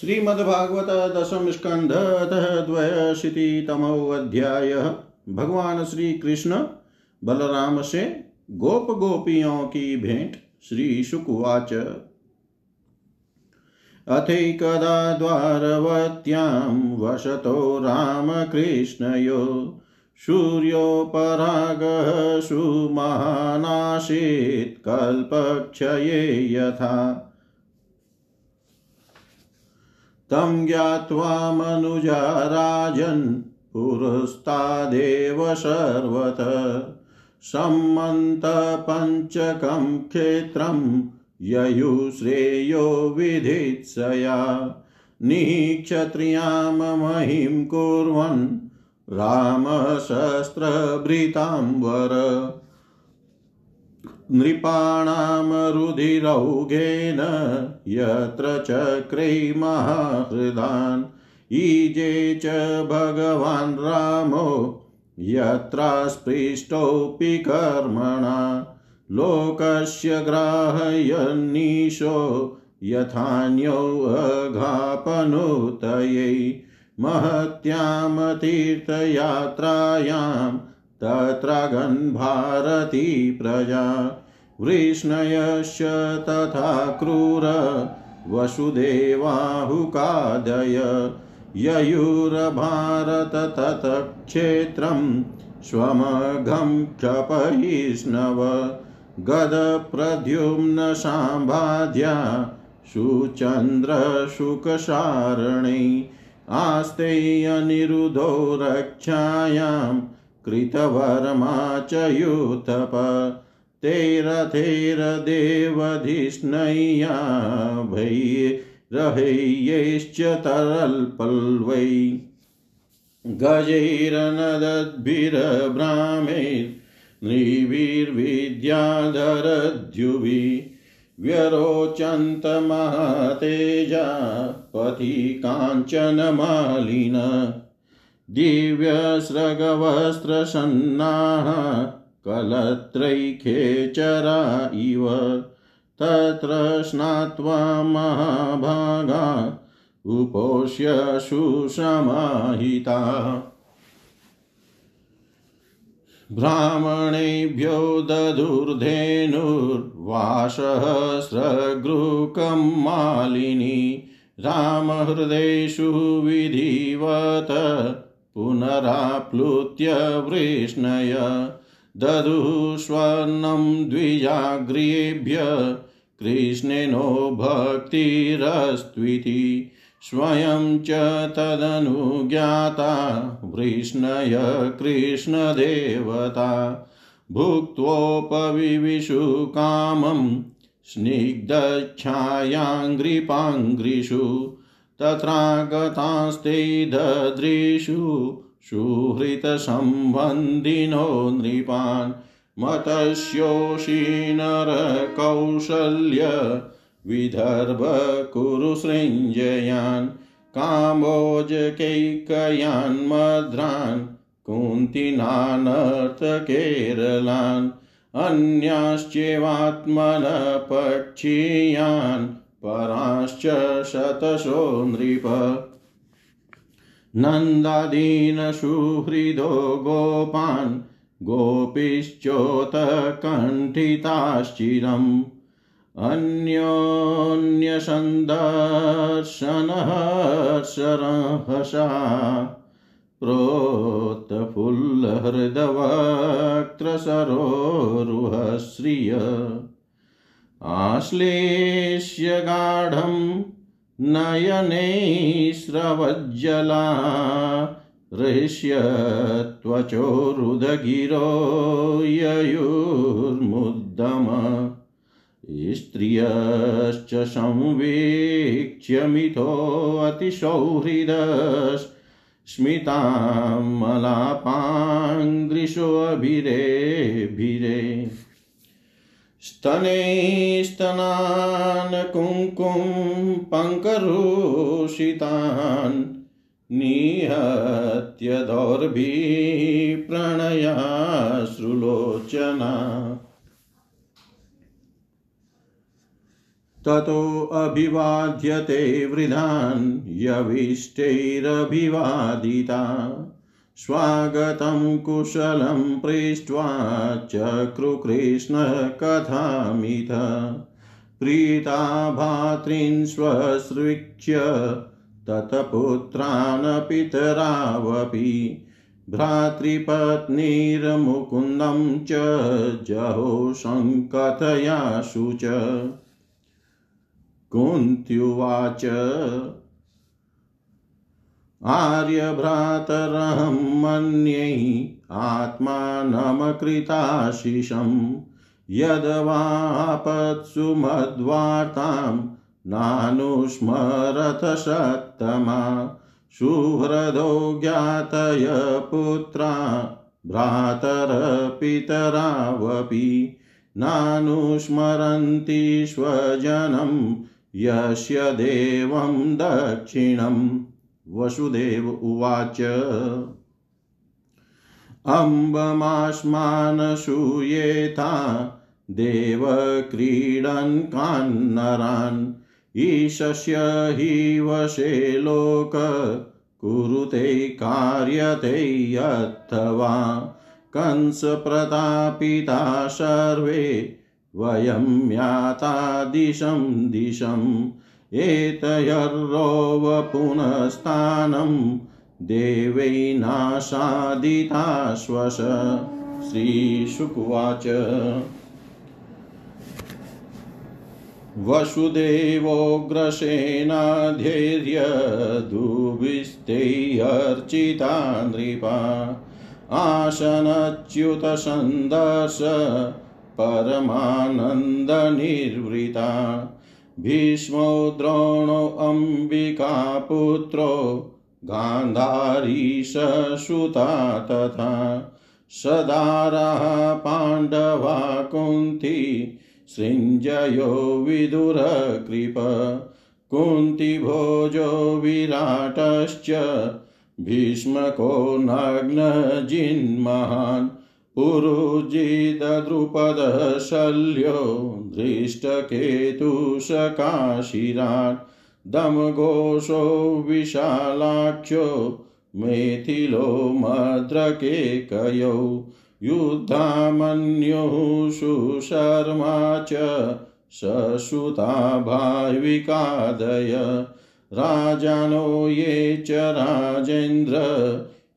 श्रीमद्भागवत दशम स्कंध द्वयशीतितमो अध्याय। भगवान श्री कृष्ण बलराम से गोप गोपियों की भेंट श्री शुकुवाच। अथैकदा द्वारवत्यां वसतो रामकृष्णयो। सूर्योपरागः सुमहानासीत् कल्पक्षये यथा। तं ज्ञात्वा मनुजा राजन् पुरस्तादेव सर्वत सम्मन्तपञ्चकं क्षेत्रं ययुश्रेयो विधित्सया। निक्षत्रियाँ महिं कुर्वन् रामशस्त्रभृतां वर। नृपाणां रुधिरौघेन यत्र चक्रे ईजे च भगवान् रामो यत्र स्पृष्टोऽपि कर्मणा लोकस्य ग्राहयन्नीशो यथान्योऽघापनुतयै महत्यां तीर्थयात्रायां तत्रागन् भारती प्रजा वृष्णयश्च तथा क्रूर, वसुदेवाहुकादय ययुरभारत तत्क्षेत्रं स्वमघं क्षपयिष्णव गदप्रद्युम्न साम्बाध्या सुचन्द्रशुकसारणे आस्ते अनिरुद्धो रक्षायां कृतवर्मा च युतप तेरथेरदेवधिष्णय्या भैरहैयैश्च तरल्पल्वै। गजैरनदद्भिर्ब्राह्मैर्नृभिर्विद्याधरद्युभि व्यरोचन्तमहतेजा पथि काञ्चनमालिन। दिव्यस्रगवस्त्रसन्नाः कलत्रैखेचरा इव तत्र स्नात्वा महाभागा उपोष्य सुसमाहिता। ब्राह्मणेभ्यो दधुर्धेनुर्वासहस्रगृकं मालिनी रामहृदेषु विधिवत पुनराप्लुत्य वृष्णय। ददुः स्वर्णं द्विजाग्र्येभ्य कृष्णेनो भक्तिरस्त्विति। स्वयं च तदनुज्ञाता वृष्णय कृष्णदेवता। भुक्त्वोपविविषु कामं स्निग्धच्छायाङ्घ्रिपाङ्घ्रिषु। तत्रागतास्ते ददृशु सुहृतसम्बन्धिनो नृपान् मतस्योषीनरकौशल्य विदर्भ कुरुसृञ्जयान् काम्बोजकैकयान् मद्रान् कुन्तिनानर्थकेरलान् अन्याश्चैवात्मनपक्षीयान् पराश्च शतशो नृप। नन्दादीनसुहृदो गोपान् गोपीश्चोतकण्ठिताश्चिरम्। अन्योन्यसन्दर्शनहर्षरहसा। प्रोत्फुल्लहृदवक्त्रसरोरुहश्रिय आश्लेष्य गाढं नयने स्रवज्जला हृष्यत्वचो रुदगिरो ययुर्मुद्दम। स्त्रियश्च संवीक्ष्य मिथोऽतिसौहृदस्मितां मलापाङ्घ्रिशोऽभिरेभिरे स्तने स्तनान् कुङ्कुं पङ्करुषितान् निहत्य दौर्भिप्रणयाश्रुलोचना ततोऽभिवाद्यते वृधान् यविष्टैरभिवादिता। स्वागतं कुशलं पृष्ट्वा चक्रुकृष्णकथामिथ। प्रीता भातॄन् स्वसृक्ष्य ततपुत्रान् पितरावपि भ्रातृपत्नीर्मुकुन्दं च जहो सङ्कथयाशु च। कुन्त्युवाच आर्यभ्रातरहं मन्ये आत्मानमकृताशिषं यद्वापत्सु मद्वार्तां नानुस्मरथ सत्तमा सुहृदो ज्ञातय पुत्रा भ्रातरपितरावपि नानुस्मरन्ति स्वजनं यस्य देवं दक्षिणम् वसुदेव उवाच। अम्बमाश्मानसूयेता देवक्रीडन् कान्नरान्, ईशस्य हि वशे लोक कुरुते कार्यते अथवा कंसप्रतापिता सर्वे वयं याता दिशं दिशम् एतयर्रोव पुनस्तानं देवैनाशादिता श्वश श्रीशुकुवाच। वसुदेवोग्रसेनाधैर्यदुभिस्तैर्चिता नृपा आसनच्युतसन्दर्श परमानन्दनिर्वृता। भीष्मो द्रोणोऽम्बिकापुत्रो गान्धारीशसुता तथा सदारः पाण्डवा कुन्ती सृञ्जयो विदुरकृप कुन्तिभोजो विराटश्च भीष्मको नग्नजिन्महान् पुरुजिदद्रुपदशल्यो धृष्टकेतुशकाशिराट् दमघोषो विशालाख्यो मेथिलो मद्रकेकयौ युद्धामन्युः सुशर्मा च ससुता भाविकादय। राजानो ये च राजेन्द्र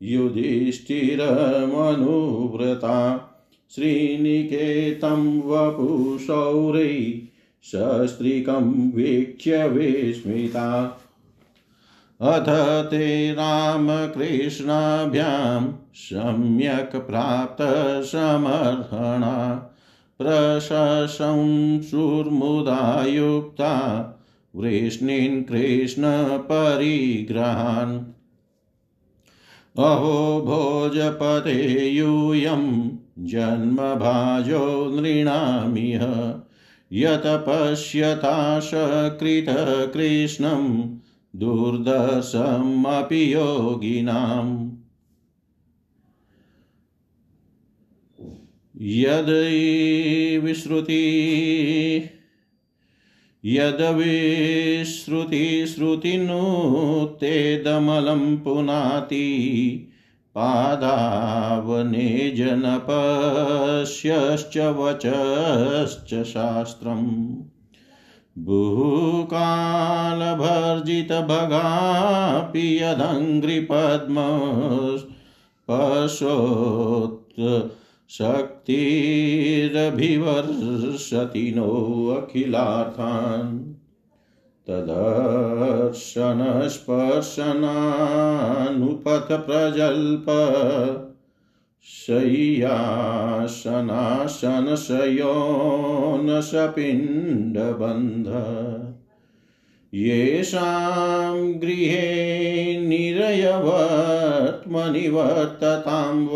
युधिष्ठिरमनुव्रता। श्रीनिकेतं वपुशौरै सस्त्रिकं वीक्ष्य विस्मिता। अथ ते रामकृष्णाभ्यां सम्यक् प्राप्तसमर्हणा प्रशंसुर्मुदा युक्ता वृष्णीन् कृष्णपरिग्रहान् अहो भोजपते यूयं जन्मभाजो नृणामिह। यत पश्यता सकृतकृष्णं दुर्दशमपि योगिनाम् यदि विश्रुति पुनाति। पादावने जनपश्यश्च वचश्च शास्त्रम्। बहुकालभर्जितभगापि यदङ्घ्रिपद्मपशोत् शक्तिरभिवर्षति नोऽखिलार्थान्। तदर्शनस्पर्शनानुपथ प्रजल्प शय्यासनासनशयोनशपिण्डबन्ध येषां गृहे निरयवर्त्मनिवर्ततां व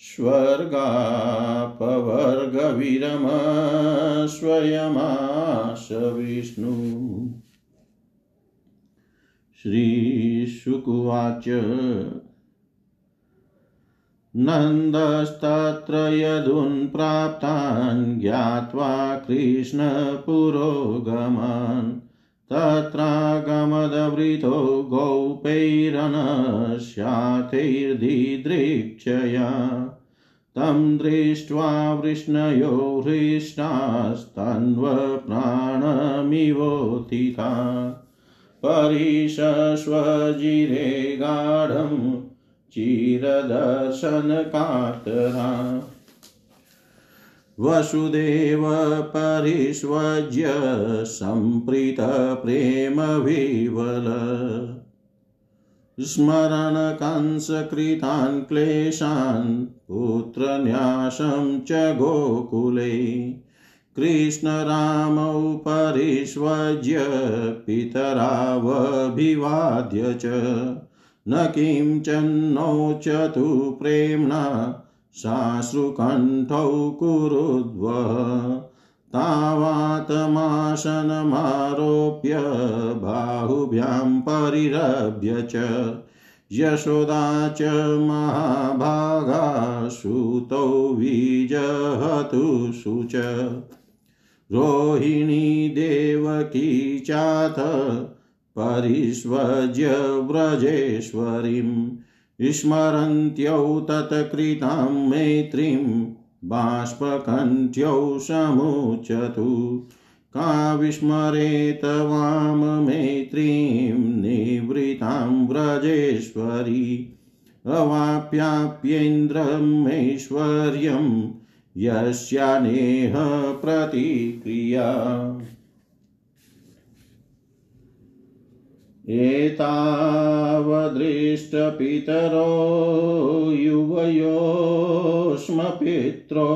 स्वर्गापवर्गविरम स्वयमाश विष्णु श्रीशुकुवाच नन्दस्तत्र यदुन्प्राप्तान् ज्ञात्वा कृष्णपुरोगमान्। तत्रागमदवृतो गौपैरनस्याथैर्दिदृक्षया तं दृष्ट्वा वृष्णयो हृष्टास्तन्वप्राणमिवोत्थिता परिशस्वजिरे गाढं चिरदर्शनकातरा। वसुदेव परिष्वज्य सम्प्रीतप्रेमविवल स्मरणकंसकृतान् क्लेशान् पुत्रन्यासं च गोकुले। कृष्णरामौ परिष्वज्य पितरावभिवाद्य च। न किञ्चन्नोचतु प्रेम्णा साश्रुकण्ठौ कुरुद्व तावातमाशनमारोप्य बाहुभ्यां परिरभ्य च यशोदा च महाभागा सुतौ विजहतु शुच। रोहिणी देवकी चाथ परिष्वज्य व्रजेश्वरीम् स्मरन्त्यौ तत्कृतां मैत्रीं बाष्पकण्ठ्यौ समुचतु का विस्मरेत वां मैत्रीं निवृतां व्रजेश्वरी। अवाप्याप्येन्द्रमैश्वर्यं यस्यानेह प्रतिक्रिया। एतावदृष्टपितरो युवयोस्म पित्रो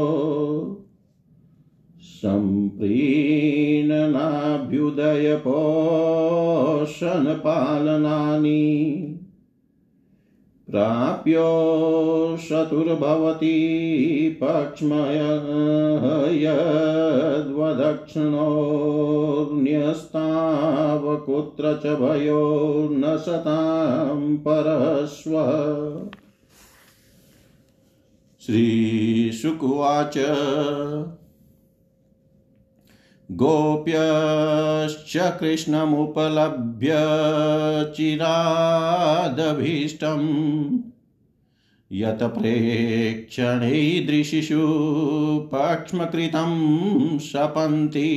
सम्प्रीणनाभ्युदयपोषणपालनानि प्राप्यो शतुर्भवति पक्ष्मय यद्वदक्षिणोऽन्यस्ताव कुत्र च भयो सतां परस्व श्रीशुकुवाच गोप्यश्च कृष्णमुपलभ्य चिरादभीष्टम्। यत् प्रेक्षणैदृशिषु पक्ष्मकृतं शपन्ति।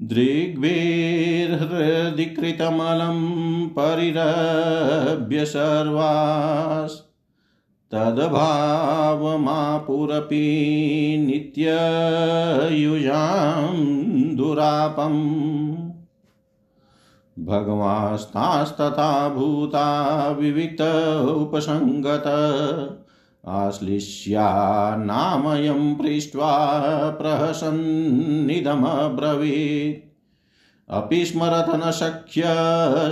दृग्भिर्हृदिकृतमलं परिरभ्य सर्वास्। तद्भावमापुरपि नित्ययुजां दुरापम्। भगवास्तास्तथा भूता विविक्त उपसङ्गत आश्लिष्या नामयं पृष्ट्वा प्रहसन्निदमब्रवीत्। अपि स्मरत न शक्य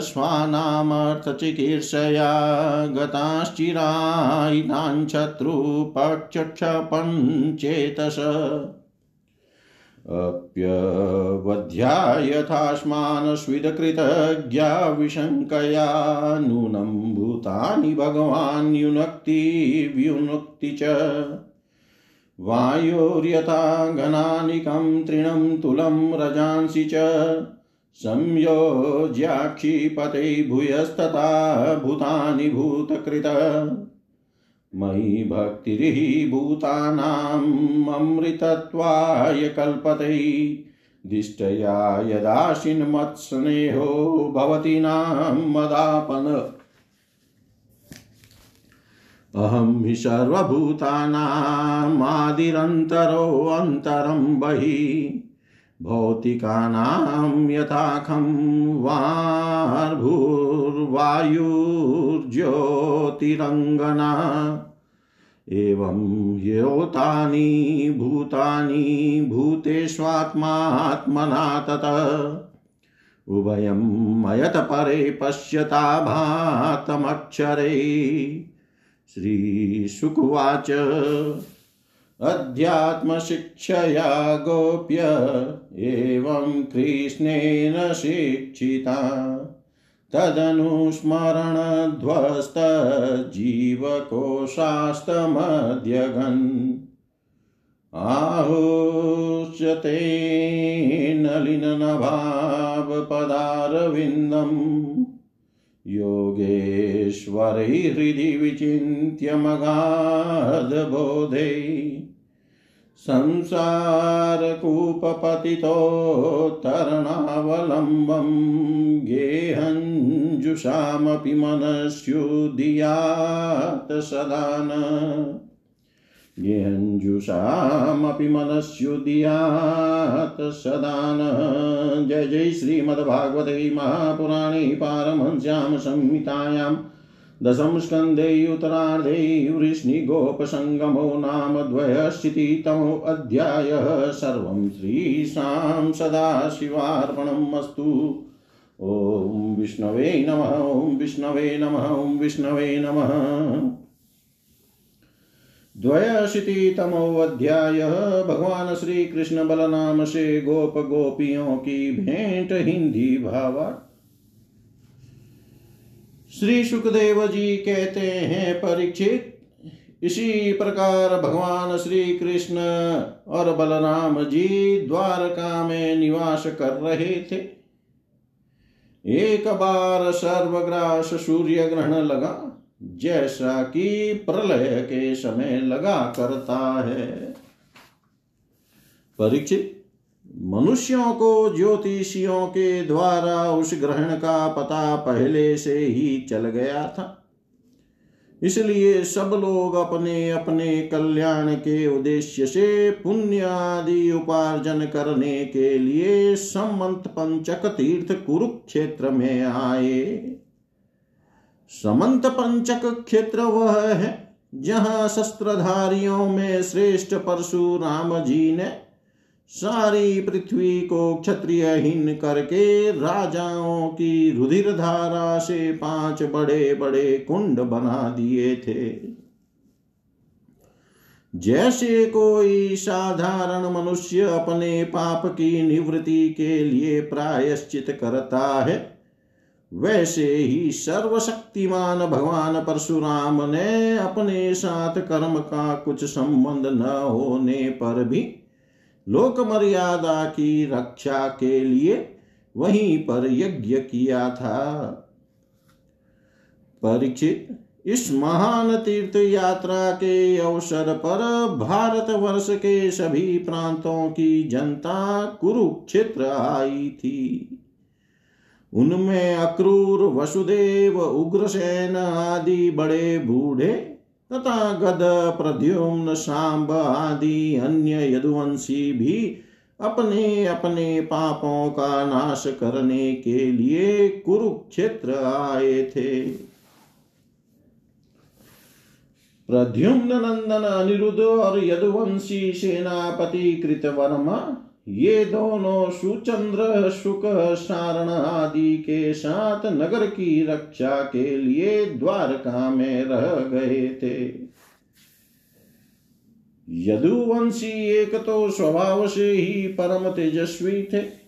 स्वानामर्थचिकीर्षया गताश्चिरायितान् शत्रुपक्षक्षपञ्चेतस अप्यवध्या यथास्मान् स्विदकृतज्ञा विशङ्कया नूनं भूतानि भगवान् युनक्ति व्युनुक्ति च वायोर्यथा गणानिकं तृणं तुलं रजांसि च। संयोज्याक्षिपते भूयस्तथा भूतानि भूतकृत। मयि भक्तिरिः भूतानाममृतत्वाय कल्पते। दिष्टया यदाशिन्मत्स्नेहो भवति नाम मदापन। अहं हि सर्वभूतानामादिरन्तरोऽन्तरं बहिः। भौतिकानां यथाखं वार्भूर्वायुर्ज्योतिरङ्गना। एवं ह्योतानि भूतानि भूतेष्वात्मात्मना तत। उभयं मयतपरे पश्यता भातमक्षरे श्रीशुकुवाच। अध्यात्मशिक्षया गोप्य एवं कृष्णेन शिक्षिता। तदनुस्मरणध्वस्तजीवकोशास्तमध्यगन् आहुष्यते नलिननभावपदारविन्दम्। योगेश्वरैर्हृदि विचिन्त्यमगाधबोधे। संसारकूपपतितोत्तरणावलम्बं गेहञ्जुषामपि मनस्युधियात् सदान गेहञ्जुषामपि मनस्युधियात् सदान जय जय श्रीमद्भागवते महापुराणे पारमहंस्यां संहितायाम् दशम स्कन्धे उत्तरार्धे वृष्णिगोपसङ्गमो नाम द्वयशीतितमोऽध्यायः सर्वं श्रीशां सदाशिवार्पणम् अस्तु ॐ विष्णवे नमः, ॐ विष्णवे नमः, ॐ विष्णवे नमः। द्वयशीतितमोऽध्यायः भगवान श्री कृष्ण बलनाम से गोप की भेंट हिंदी भावार्थ श्री सुखदेव जी कहते हैं, परीक्षित। इसी प्रकार भगवान श्री कृष्ण और बलराम जी द्वारका में निवास कर रहे थे। एक बार सर्वग्रास सूर्य ग्रहण लगा, जैसा कि प्रलय के समय लगा करता है। परीक्षित मनुष्यों को ज्योतिषियों के द्वारा उस ग्रहण का पता पहले से ही चल गया था। इसलिए सब लोग अपने अपने कल्याण के उद्देश्य से पुण्य आदि उपार्जन करने के लिए समंत पंचक तीर्थ कुरुक्षेत्र में आए। समंत पंचक क्षेत्र वह है जहाँ शस्त्रधारियों में श्रेष्ठ परशुराम जी ने सारी पृथ्वी को क्षत्रियहीन करके राजाओं की रुधिर धारा से पाँच बड़े बड़े कुंड बना दिए थे। जैसे कोई साधारण मनुष्य अपने पाप की निवृत्ति के लिए प्रायश्चित करता है, वैसे ही सर्वशक्तिमान भगवान परशुराम ने अपने साथ कर्म का कुछ संबंध न होने पर भी लोक मर्यादा की रक्षा के लिए वहीं पर यज्ञ किया था। परीक्षित इस महान तीर्थ यात्रा के अवसर पर भारत वर्ष के सभी प्रांतों की जनता कुरुक्षेत्र आई थी। उनमें अक्रूर, वसुदेव, उग्रसेन आदि बड़े बूढ़े तथा गद प्रद्युम्न सांब आदि अन्य यदुवंशी भी अपने अपने पापों का नाश करने के लिए कुरुक्षेत्र आए थे। प्रद्युम्न नंदन अनिरुद्ध और यदुवंशी सेनापति कृतवर्मा ये दोनों सुचंद्र, शुक, सारण आदि के साथ नगर की रक्षा के लिए द्वारका में रह गए थे। यदुवंशी एक तो स्वभाव से ही परम तेजस्वी थे।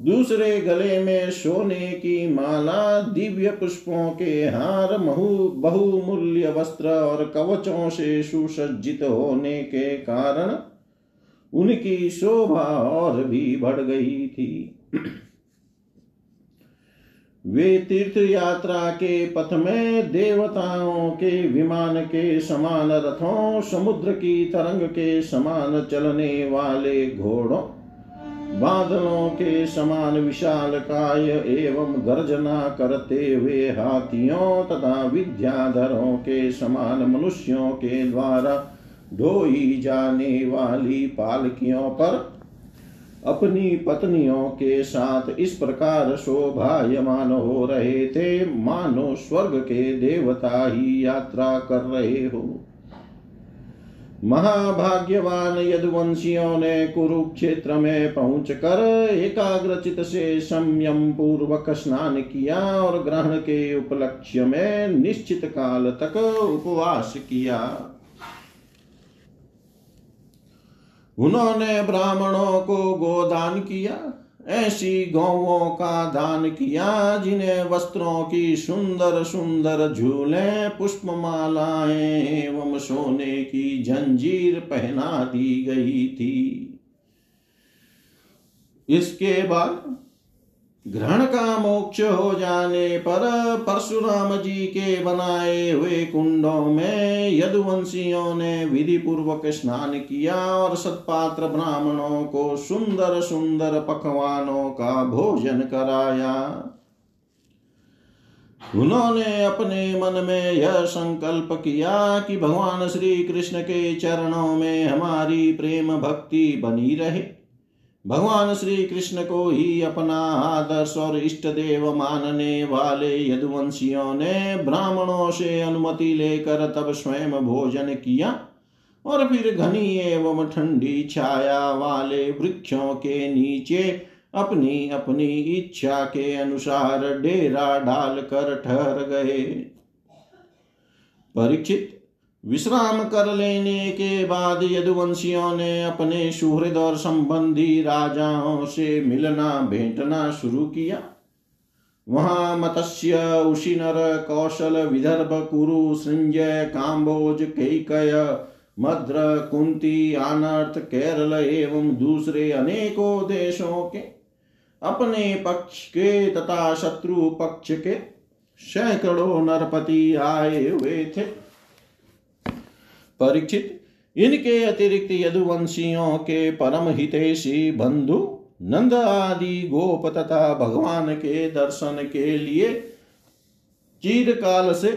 दूसरे गले में सोने की माला, दिव्य पुष्पों के हार, महु, बहुमूल्य वस्त्र और कवचों से सुसज्जित होने के कारण उनकी शोभा और भी बढ़ गई थी। वे तीर्थ यात्रा के पथ में देवताओं के विमान के समान रथों, समुद्र की तरंग के समान चलने वाले घोड़ों, बादलों के समान विशाल काय एवं गर्जना करते हुए हाथियों तथा विद्याधरों के समान मनुष्यों के द्वारा ढोई जाने वाली पालकियों पर अपनी पत्नियों के साथ इस प्रकार शोभायमान हो रहे थे। मानो स्वर्ग के देवता ही यात्रा कर रहे हो। महाभाग्यवान यदुवंशियों ने कुरुक्षेत्र में पहुंचकर एकाग्रचित से संयम पूर्वक स्नान किया और ग्रहण के उपलक्ष्य में निश्चित काल तक उपवास किया। उन्होंने ब्राह्मणों को गोदान किया, ऐसी गौवों का दान किया, जिन्हें वस्त्रों की सुंदर सुंदर झूले, पुष्पमालाएँ एवं सोने की जंजीर पहना दी गई थी। इसके बाद ग्रहण का मोक्ष हो जाने पर परशुराम जी के बनाए हुए कुंडों में यदुवंशियों ने विधि पूर्वक स्नान किया और सत्पात्र ब्राह्मणों को सुंदर सुंदर पकवानों का भोजन कराया। उन्होंने अपने मन में यह संकल्प किया कि भगवान श्री कृष्ण के चरणों में हमारी प्रेम भक्ति बनी रहे। भगवान श्री कृष्ण को ही अपना आदर्श और इष्ट देव मानने वाले यदुवंशियों ने ब्राह्मणों से अनुमति लेकर तब स्वयं भोजन किया और फिर घनी एवं ठंडी छाया वाले वृक्षों के नीचे अपनी अपनी इच्छा के अनुसार डेरा डालकर ठहर गए। परीक्षित विश्राम कर लेने के बाद यदुवंशियों ने अपने सुहृद और संबंधी राजाओं से मिलना, भेंटना शुरू किया। वहाँ मत्स्य उशिनर कौशल, विदर्भ, कुरु, संजय, काम्बोज, कैकय, मद्र, कुंती आनर्थ केरल एवं दूसरे अनेकों देशों के अपने पक्ष के तथा शत्रु पक्ष के सैकड़ों नरपति आए हुए थे। परीक्षित इनके अतिरिक्त यदुवंशियों के परम हितेशी बंधु नंद आदि गोप तथा भगवान के दर्शन के लिए चीरकाल से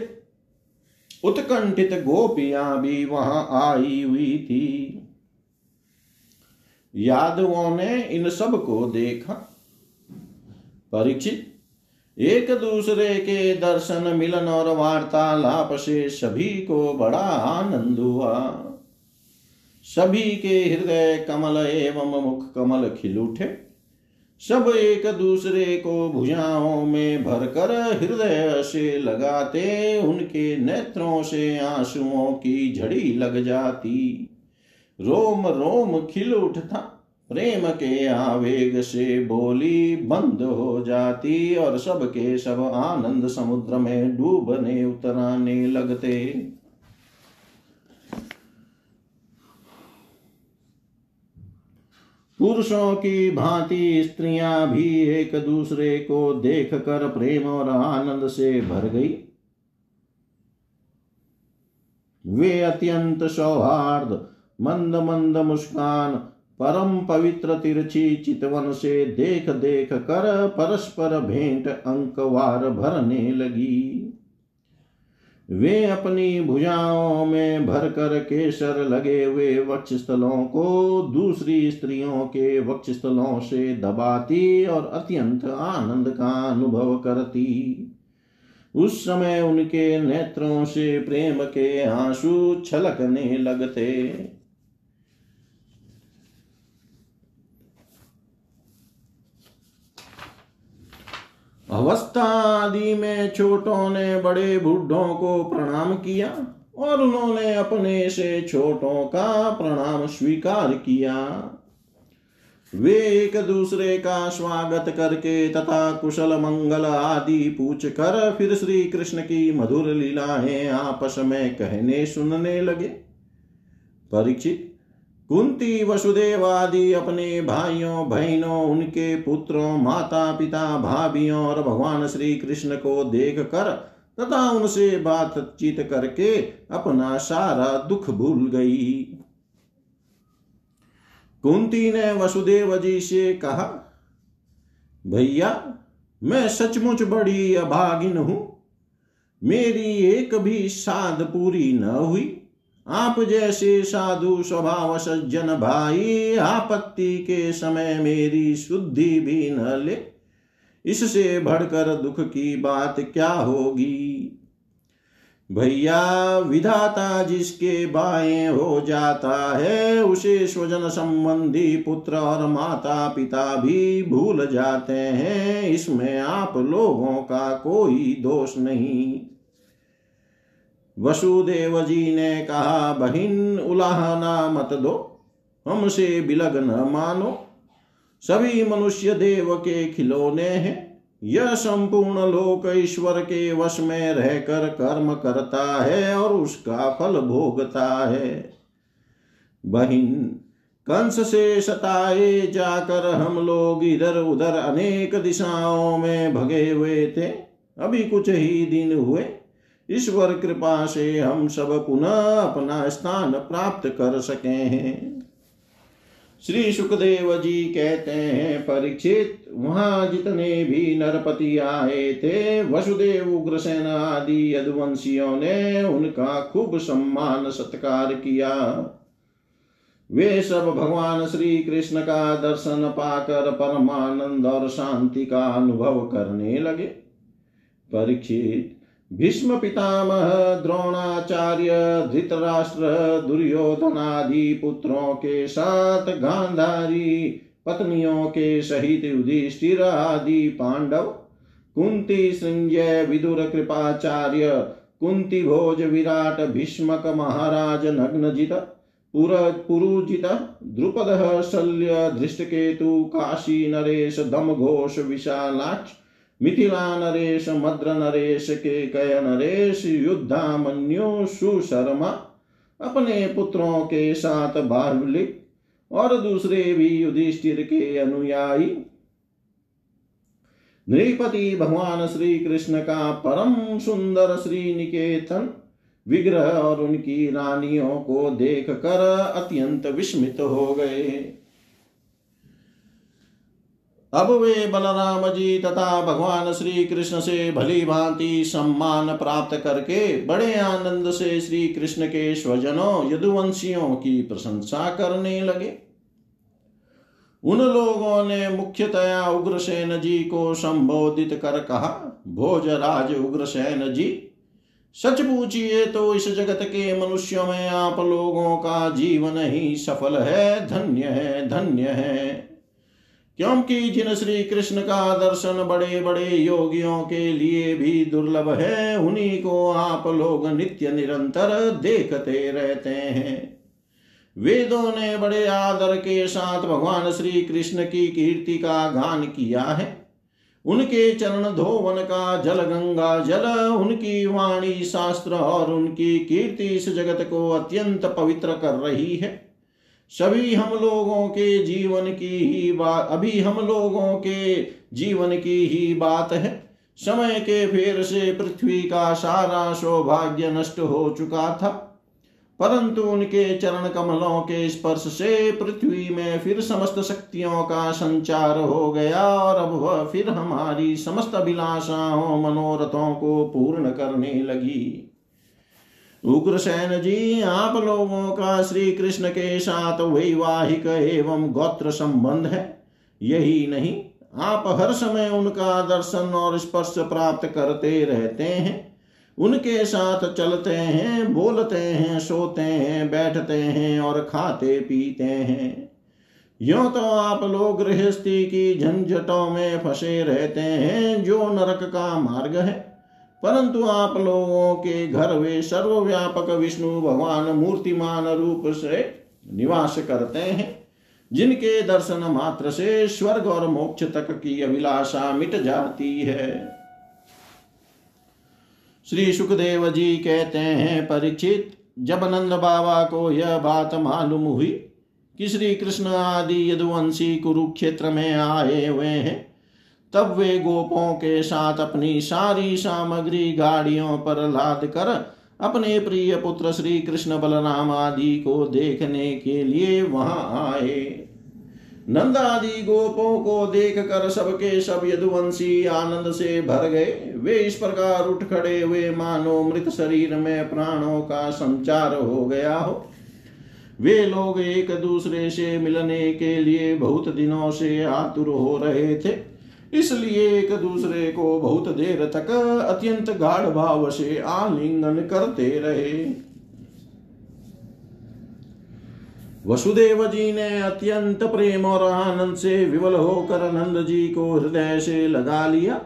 उत्कंठित गोपियाँ भी वहाँ आई हुई थी। यादवों ने इन सबको देखा। परीक्षित एक दूसरे के दर्शन मिलन और वार्तालाप से सभी को बड़ा आनंद हुआ। सभी के हृदय कमल एवं मुख कमल खिल उठे। सब एक दूसरे को भुजाओं में भरकर हृदय से लगाते, उनके नेत्रों से आंसुओं की झड़ी लग जाती। रोम रोम खिल उठता। प्रेम के आवेग से बोली बंद हो जाती और सब के सब आनंद समुद्र में डूबने उतराने लगते। पुरुषों की भांति स्त्रियाँ भी एक दूसरे को देख कर प्रेम और आनंद से भर गई। वे अत्यंत सौहार्द मंद मंद मुस्कान परम पवित्र तिरछी चितवन से देख देख कर परस्पर भेंट अंकवार भरने लगी। वे अपनी भुजाओं में भर कर केसर लगे हुए वक्ष स्थलों को दूसरी स्त्रियों के वक्ष स्थलों से दबाती और अत्यंत आनंद का अनुभव करती। उस समय उनके नेत्रों से प्रेम के आँसू छलकने लगते। अवस्था आदि में छोटों ने बड़े बूढ़ों को प्रणाम किया और उन्होंने अपने से छोटों का प्रणाम स्वीकार किया। वे एक दूसरे का स्वागत करके तथा कुशल मंगल आदि पूछ कर फिर श्री कृष्ण की मधुर लीलाएँ आपस में कहने सुनने लगे। परीक्षित कुंती वसुदेव आदि अपने भाइयों, बहनों, उनके पुत्रों माता पिता भाभियों और भगवान श्री कृष्ण को देख कर तथा उनसे बातचीत करके अपना सारा दुख भूल गई। कुंती ने वसुदेव जी से कहा, भैया, मैं सचमुच बड़ी अभागिन हूँ। मेरी एक भी साध पूरी न हुई। आप जैसे साधु स्वभाव सज्जन भाई, आपत्ति के समय मेरी शुद्धि भी न ले। इससे बढ़कर दुख की बात क्या होगी? भैया, विधाता जिसके बाएँ हो जाता है, उसे स्वजन संबंधी पुत्र और माता पिता भी भूल जाते हैं। इसमें आप लोगों का कोई दोष नहीं। वसुदेव जी ने कहा, बहिन उलाहना मत दो। हमसे बिलग न मानो। सभी मनुष्य देव के खिलौने हैं। यह संपूर्ण लोक ईश्वर के वश में रहकर कर्म करता है और उसका फल भोगता है। बहिन, कंस से सताए जाकर हम लोग इधर उधर अनेक दिशाओं में भगे हुए थे। अभी कुछ ही दिन हुए। ईश्वर कृपा से हम सब पुनः अपना स्थान प्राप्त कर सके हैं। श्री सुखदेव जी कहते हैं, परीक्षित, वहाँ जितने भी नरपति आए थे, वसुदेव उग्रसेन आदि यदुवंशियों ने उनका खूब सम्मान, सत्कार किया। वे सब भगवान श्री कृष्ण का दर्शन पाकर परमानंद और शांति का अनुभव करने लगे। परीक्षित भीष्म पितामह द्रोणाचार्य, धृतराष्ट्र दुर्योधनादि पुत्रों के साथ गांधारी, पत्नियों के सहित युधिष्ठिर आदि पांडव, कुंती संजय विदुर कृपाचार्य, कुंती भोज विराट, भीष्मक महाराज, नग्नजित पुरुजित, द्रुपद शल्य, धृष्टकेतु, काशी नरेश दम घोष विशालाक्ष मिथिला नरेश, मद्र नरेश के कय नरेश युद्धामन्यु सुशर्मा। अपने पुत्रों के साथ बाहुलिक और दूसरे भी युधिष्ठिर के अनुयायी। नृपति भगवान श्री कृष्ण का परम सुंदर श्री निकेतन विग्रह और उनकी रानियों को देख कर अत्यंत विस्मित हो गए। अब वे बलराम जी तथा भगवान श्री कृष्ण से भली भांति सम्मान प्राप्त करके बड़े आनंद से श्री कृष्ण के स्वजनों, यदुवंशियों की प्रशंसा करने लगे। उन लोगों ने मुख्यतया उग्रसेन जी को संबोधित कर कहा, भोजराज उग्रसेन जी, सच पूछिए तो इस जगत के मनुष्यों में आप लोगों का जीवन ही सफल है, धन्य है धन्य है। क्योंकि जिन श्री कृष्ण का दर्शन बड़े बड़े योगियों के लिए भी दुर्लभ है, उन्हीं को आप लोग नित्य निरंतर देखते रहते हैं। वेदों ने बड़े आदर के साथ भगवान श्री कृष्ण की कीर्ति का गान किया है। उनके चरण धोवन का जल गंगा जल, उनकी वाणी शास्त्र और उनकी कीर्ति इस जगत को अत्यंत पवित्र कर रही है। सभी हम लोगों के जीवन की ही बात, अभी हम लोगों के जीवन की ही बात है। समय के फेर से पृथ्वी का सारा सौभाग्य नष्ट हो चुका था। परंतु उनके चरण कमलों के स्पर्श से पृथ्वी में फिर समस्त शक्तियों का संचार हो गया और अब वह फिर हमारी समस्त अभिलाषाओं, मनोरथों को पूर्ण करने लगी। उग्रसेन जी आप लोगों का श्री कृष्ण के साथ वैवाहिक एवं गोत्र संबंध है। यही नहीं, आप हर समय उनका दर्शन और स्पर्श प्राप्त करते रहते हैं। उनके साथ चलते हैं, बोलते हैं, सोते हैं, बैठते हैं और खाते पीते हैं। यो तो आप लोग गृहस्थी की झंझटों में फंसे रहते हैं, जो नरक का मार्ग है। परंतु आप लोगों के घर वे सर्वव्यापक विष्णु भगवान मूर्तिमान रूप से निवास करते हैं, जिनके दर्शन मात्र से स्वर्ग और मोक्ष तक की अभिलाषा मिट जाती है। श्री सुखदेव जी कहते हैं, परीक्षित, जब नंद बाबा को यह बात मालूम हुई कि श्री कृष्ण आदि यदुवंशी कुरुक्षेत्र में आए हुए हैं तब वे गोपों के साथ अपनी सारी सामग्री गाड़ियों पर लाद कर अपने प्रिय पुत्र श्री कृष्ण बलराम आदि को देखने के लिए वहाँ आए। नंद आदि गोपों को देख कर सबके सब यदुवंशी आनंद से भर गए। वे इस प्रकार उठ खड़े हुए मानो मृत शरीर में प्राणों का संचार हो गया हो। वे लोग एक दूसरे से मिलने के लिए बहुत दिनों से आतुर हो रहे थे। इसलिए एक दूसरे को बहुत देर तक अत्यंत गाढ़ भाव से आलिंगन करते रहे। वसुदेव जी ने अत्यंत प्रेम और आनंद से विवल होकर नंद जी को हृदय से लगा लिया।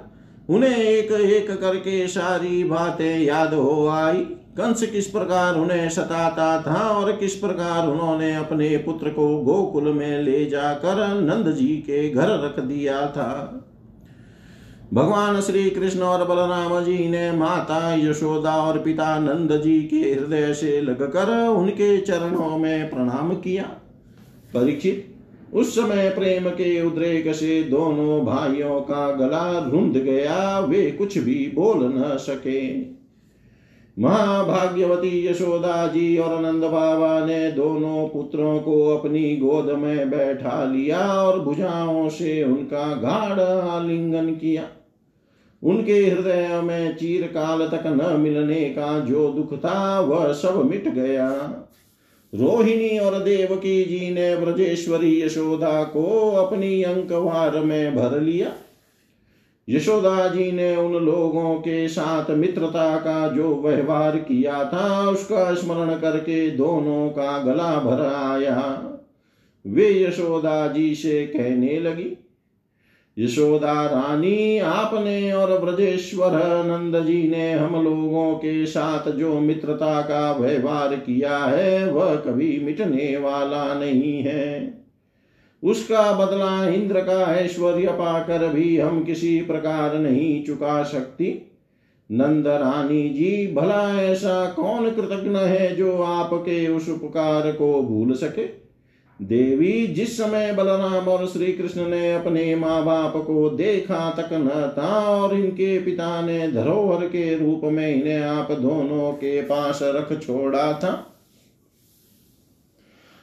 उन्हें एक एक करके सारी बातें याद हो आई। कंस किस प्रकार उन्हें सताता था और किस प्रकार उन्होंने अपने पुत्र को गोकुल में ले जाकर नंद जी के घर रख दिया था। भगवान श्री कृष्ण और बलराम जी ने माता यशोदा और पिता नंद जी के हृदय से लगकर उनके चरणों में प्रणाम किया। परीक्षित, उस समय प्रेम के उद्रेक से दोनों भाइयों का गला रुंध गया, वे कुछ भी बोल न सके। महाभाग्यवती यशोदा जी और नंद बाबा ने दोनों पुत्रों को अपनी गोद में बैठा लिया और भुजाओं से उनका गाढ़ आलिंगन किया। उनके हृदय में चीरकाल तक न मिलने का जो दुख था, वह सब मिट गया। रोहिणी और देवकी जी ने ब्रजेश्वरी यशोदा को अपनी अंकवार में भर लिया। यशोदा जी ने उन लोगों के साथ मित्रता का जो व्यवहार किया था, उसका स्मरण करके दोनों का गला भर आया। वे यशोदा जी से कहने लगी यशोदा रानी आपने और ब्रजेश्वर नंद जी ने हम लोगों के साथ जो मित्रता का व्यवहार किया है, वह कभी मिटने वाला नहीं है। उसका बदला इंद्र का ऐश्वर्य पाकर भी हम किसी प्रकार नहीं चुका सकती। नंद रानी जी, भला ऐसा कौन कृतज्ञ है जो आपके उस उपकार को भूल सके? देवी, जिस समय बलराम और श्री कृष्ण ने अपने माँ बाप को देखा तक न था और इनके पिता ने धरोहर के रूप में इन्हें आप दोनों के पास रख छोड़ा था,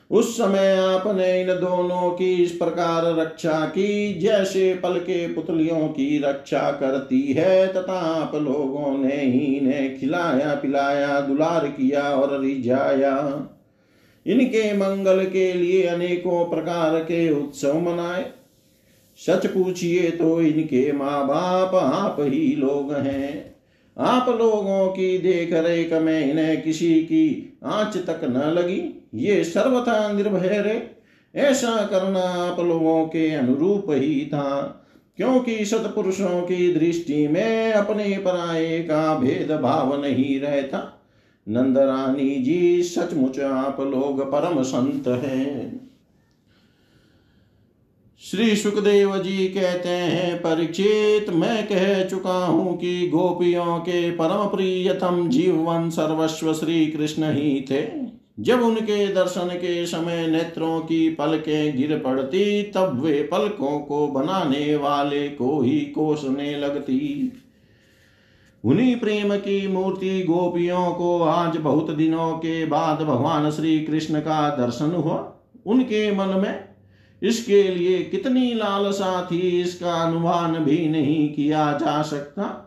उस समय आपने इन दोनों की इस प्रकार रक्षा की, जैसे पल के पुतलियों की रक्षा करती है, तथा आप लोगों ने इन्हें खिलाया, पिलाया, दुलार किया और रिझाया। इनके मंगल के लिए अनेकों प्रकार के उत्सव मनाए। सच पूछिए तो इनके माँ बाप आप ही लोग हैं। आप लोगों की देख रेख में इन्हें किसी की आँच तक न लगी। ये सर्वथा निर्भय रे। ऐसा करना आप लोगों के अनुरूप ही था, क्योंकि सतपुरुषों की दृष्टि में अपने पराये का भेदभाव नहीं रहता। नंदरानी जी, सचमुच आप लोग परम संत हैं। श्री सुखदेव जी कहते हैं परीक्षित मैं कह चुका हूँ कि गोपियों के परम प्रियतम जीवन सर्वस्व श्री कृष्ण ही थे। जब उनके दर्शन के समय नेत्रों की पलकें गिर पड़ती, तब वे पलकों को बनाने वाले को ही कोसने लगती। उन्हीं प्रेम की मूर्ति गोपियों को आज बहुत दिनों के बाद भगवान श्री कृष्ण का दर्शन हुआ उनके मन में। इसके लिए कितनी लालसा थी, इसका अनुमान भी नहीं किया जा सकता।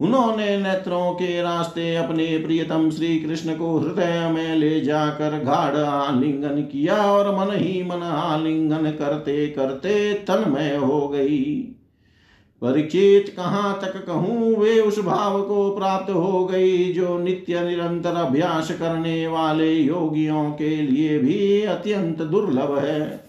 उन्होंने नेत्रों के रास्ते अपने प्रियतम श्री कृष्ण को हृदय में ले जाकर गाढ़ आलिंगन किया और मन ही मन आलिंगन करते करते तन्मय हो गई। परीक्षित कहाँ तक कहूँ, वे उस भाव को प्राप्त हो गई जो नित्य निरंतर अभ्यास करने वाले योगियों के लिए भी अत्यंत दुर्लभ है।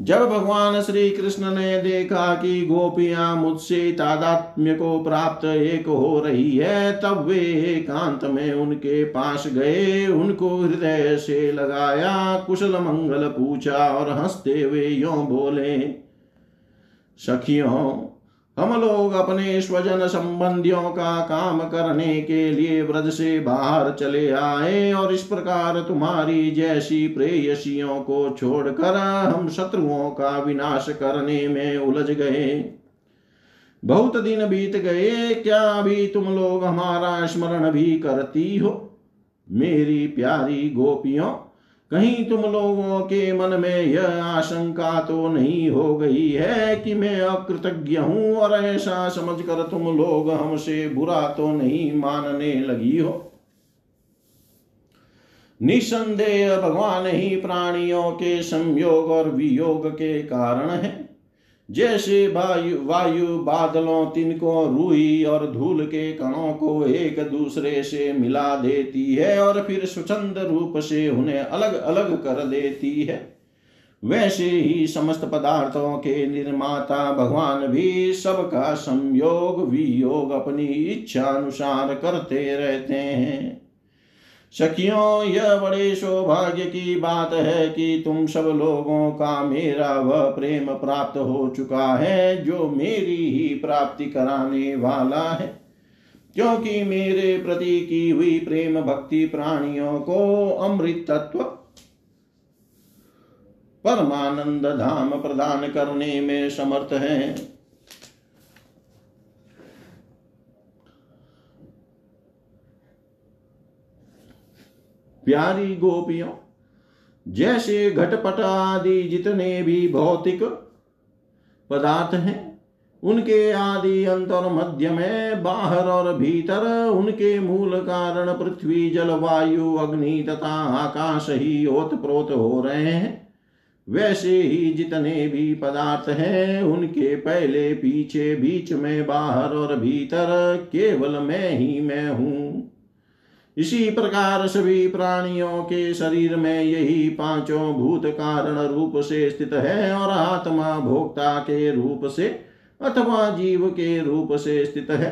जब भगवान श्री कृष्ण ने देखा कि गोपियाँ मुझसे तादात्म्य को प्राप्त एक हो रही है, तब वे एकांत में उनके पास गए, उनको हृदय से लगाया, कुशल मंगल पूछा और हँसते हुए यो बोले सखियों, हम लोग अपने स्वजन संबंधियों का काम करने के लिए व्रज से बाहर चले आए और इस प्रकार तुम्हारी जैसी प्रेयसियों को छोड़कर हम शत्रुओं का विनाश करने में उलझ गए। बहुत दिन बीत गए, क्या अभी तुम लोग हमारा स्मरण भी करती हो? मेरी प्यारी गोपियों कहीं तुम लोगों के मन में यह आशंका तो नहीं हो गई है कि मैं अकृतज्ञ हूँ और ऐसा समझकर तुम लोग हमसे बुरा तो नहीं मानने लगी हो? निसंदेह भगवान ही प्राणियों के संयोग और वियोग के कारण है। जैसे वायु वायु बादलों तिनको रूही और धूल के कणों को एक दूसरे से मिला देती है और फिर स्वच्छंद रूप से उन्हें अलग अलग कर देती है। वैसे ही समस्त पदार्थों के निर्माता भगवान भी सबका संयोग, वियोग अपनी इच्छा अनुसार करते रहते हैं। सखियों, यह बड़े सौभाग्य की बात है कि तुम सब लोगों का मेरा वह प्रेम प्राप्त हो चुका है, जो मेरी ही प्राप्ति कराने वाला है। क्योंकि मेरे प्रति की हुई प्रेम भक्ति प्राणियों को अमृत तत्व, परमानंद धाम प्रदान करने में समर्थ है। प्यारी गोपियों, जैसे घटपट आदि जितने भी भौतिक पदार्थ हैं, उनके आदि अंत और मध्य में, बाहर और भीतर, उनके मूल कारण पृथ्वी, जल, वायु, अग्नि तथा आकाश ही ओत प्रोत हो रहे हैं, वैसे ही जितने भी पदार्थ हैं, उनके पहले, पीछे, बीच में, बाहर और भीतर, केवल मैं ही मैं हूँ। इसी प्रकार सभी प्राणियों के शरीर में यही पाँचों भूत कारण रूप से स्थित है और आत्मा भोक्ता के रूप से अथवा जीव के रूप से स्थित है।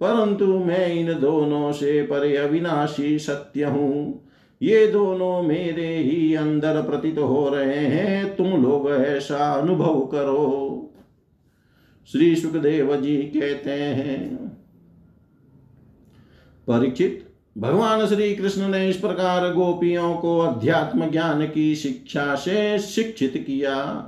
परंतु मैं इन दोनों से परे अविनाशी सत्य हूँ। ये दोनों मेरे ही अंदर प्रतीत हो रहे हैं। तुम लोग ऐसा अनुभव करो। श्री सुखदेव जी कहते हैं, परीक्षित भगवान श्री कृष्ण ने इस प्रकार गोपियों को अध्यात्म ज्ञान की शिक्षा से शिक्षित किया।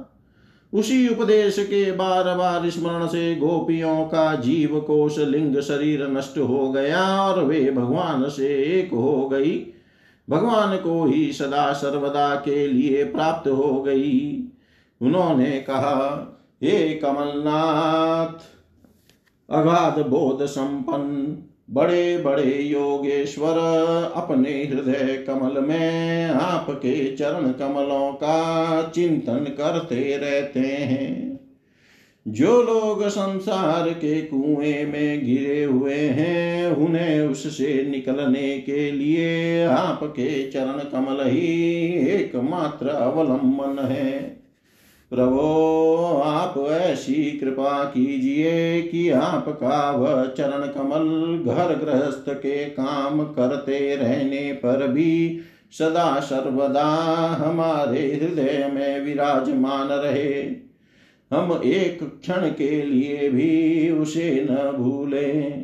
उसी उपदेश के बार बार स्मरण से गोपियों का जीव कोश लिंग शरीर नष्ट हो गया और वे भगवान से एक हो गई। भगवान को ही सदा सर्वदा के लिए प्राप्त हो गई। उन्होंने कहा, हे कमलनाथ, अगाध बोध संपन्न बड़े बड़े योगेश्वर, अपने हृदय कमल में आपके चरण कमलों का चिंतन करते रहते हैं। जो लोग संसार के कुएँ में गिरे हुए हैं, उन्हें उससे निकलने के लिए आपके चरण कमल ही एकमात्र अवलंबन है। प्रभो, आप ऐसी कृपा कीजिए कि आपका वह चरण कमल घर गृहस्थ के काम करते रहने पर भी सदा सर्वदा हमारे हृदय में विराजमान रहे। हम एक क्षण के लिए भी उसे न भूले।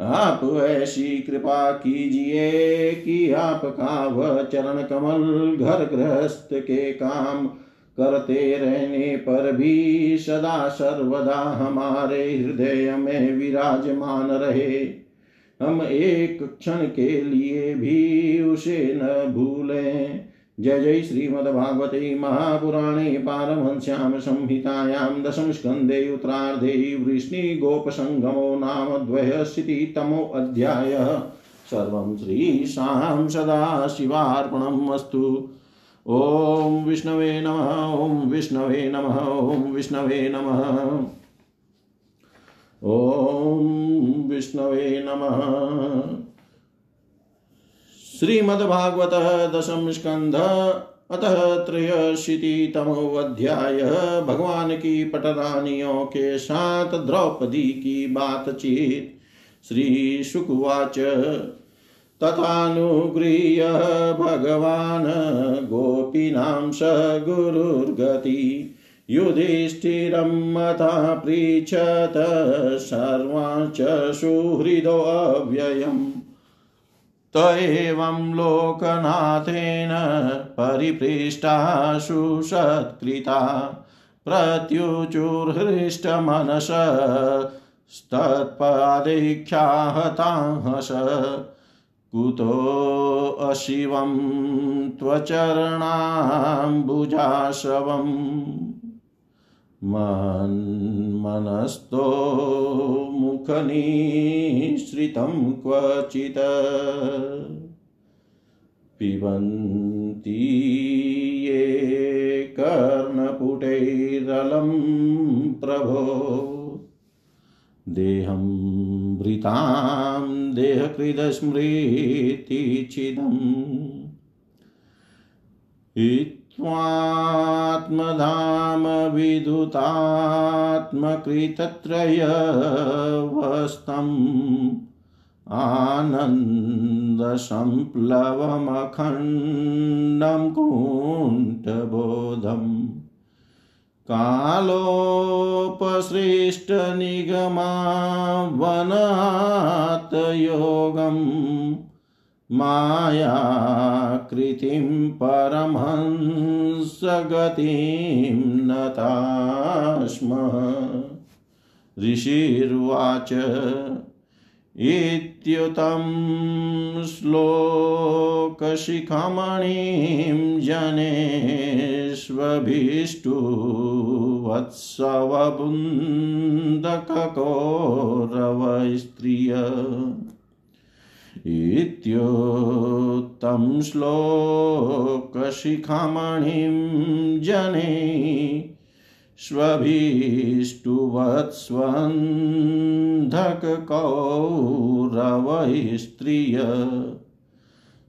आप ऐसी कृपा कीजिए कि आपका वह चरण कमल घर गृहस्थ के काम करते रहने पर भी सदा सर्वदा हमारे हृदय में विराजमान रहे। हम एक क्षण के लिए भी उसे न भूलें। जय जय श्रीमद्भागवते महापुराणे पारमहंस्यां संहितायां दशमस्कन्धे उत्तरार्धे वृष्णिगोपसङ्गमो नाम द्वयशीतितमोऽध्यायः सर्वं श्रीशां सदाशिवार्पणम् अस्तु। ॐ विष्णवे नमः ॐ विष्णवे नमः ॐ विष्णवे नमः। ॐ विष्णवे नमः। श्रीमद्भागवत दशम स्कंध अतः त्रयशीतितमोऽध्याय। भगवान की पटरानियों के साथ द्रौपदी की बातचीत। श्री शुकुवाच तथानुगृह्य भगवान् गोपीनां स गुरुर्गति। युधिष्ठिरं मथा पृच्छत, सर्वांश्च सुहृदोऽव्ययम् त एवं लोकनाथेन परिपृष्टा सुसत्कृता। कुतो अशिवं त्वचरणाम्बुजाशवम् मन्मनस्तो मुखनिश्रितं क्वचित्। पिबन्ति ये कर्णपुटैरलं प्रभो। देहं भृतां देहकृदस्मृतिचिदम् त्वात्मधाम विदुतात्मकृतत्रयवस्तम् आनन्दसम्प्लवमखण्डं कुण्ठबोधम्। कालोपसृष्टनिगमावनात्योगम् मायाकृतिं परमहंसगतिं नता स्म ऋषिर्वाच इत्युतं श्लोकशिखमणिं जनेष्वभीष्टुवत्सवबुन्दककौरवस्त्रिय। इत्युत्तं श्लोकशिखमणिं जने स्वभीष्टुवत्स्वन्धककौरवैस्त्रिय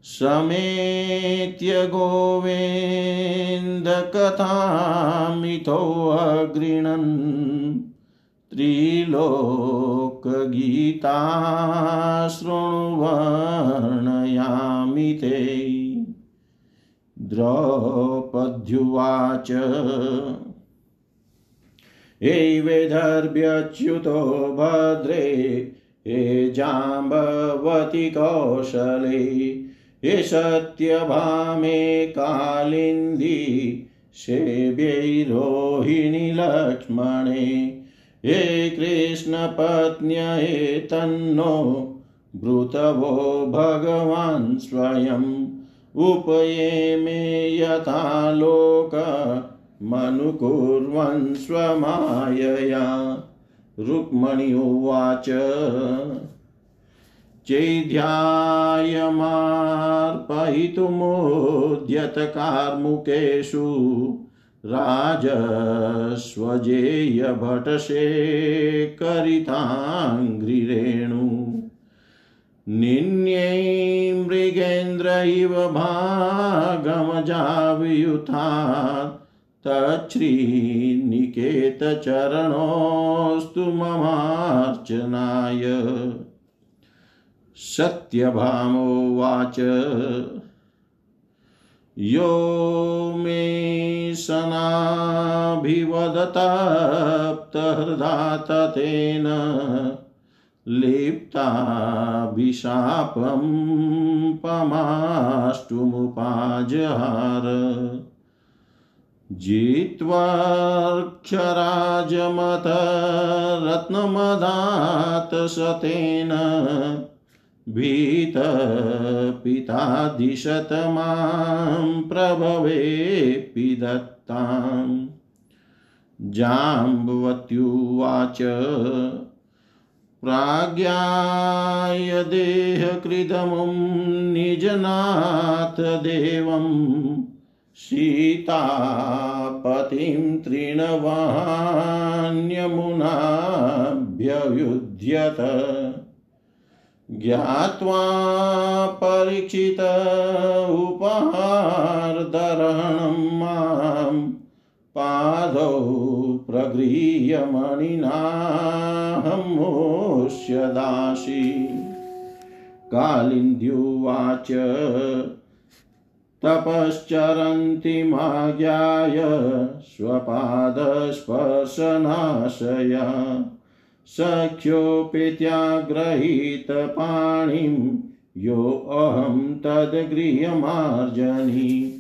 समेत्य गोविन्दकथामिथोऽगृणन् त्रिलोकगीता शृण्वर्णयामि ते। द्रौपद्युवाच एवेदर्भ्यच्युतो भद्रे, हे जाम्बवति कौशले, हे सत्यभामे कालिन्दी सेव्यै लक्ष्मणे, हे कृष्णपत्न्ये तन्नो ब्रूतवो भगवान् स्वयम् उपये मे यथा लोक मनुकुर्वन् स्वमायया रुक्मणि उवाच। चैध्यायमार्पयितुमुद्यतकार्मुकेषु राजस्वजेयभटशेखरिताङ्घ्रिरेणु। निन्यै मृगेन्द्र इव भागमजावियुतात्। तच्छ्रीनिकेतचरणोऽस्तु ममार्चनाय। सत्यभामोवाच यो मे सनाभिवदताप्तहृदा ततेन लिप्ताभिशापं पमाष्टुमुपाजहार। जित्वाक्षराजमत रत्नमदात् सतेन भीतपितादिशत माँ प्रभवेऽपि दत्ताम् जाम्बवत्युवाच प्राज्ञाय देहकृदमुं निजनाथ देवम् सीतापतिं तृणवान्यमुनाभ्ययुध्यत। ज्ञात्वा परीक्षित उपहारधरणं माँ पादौ प्रगृह्यमणिनाहमोष्य दासी कालिन्द्युवाच तपश्चरन्ति माज्ञाय स्वपादस्पर्शनाशया। सख्योऽपित्याग्रहीतपाणिं योऽहं तद्गृह्यमार्जनि।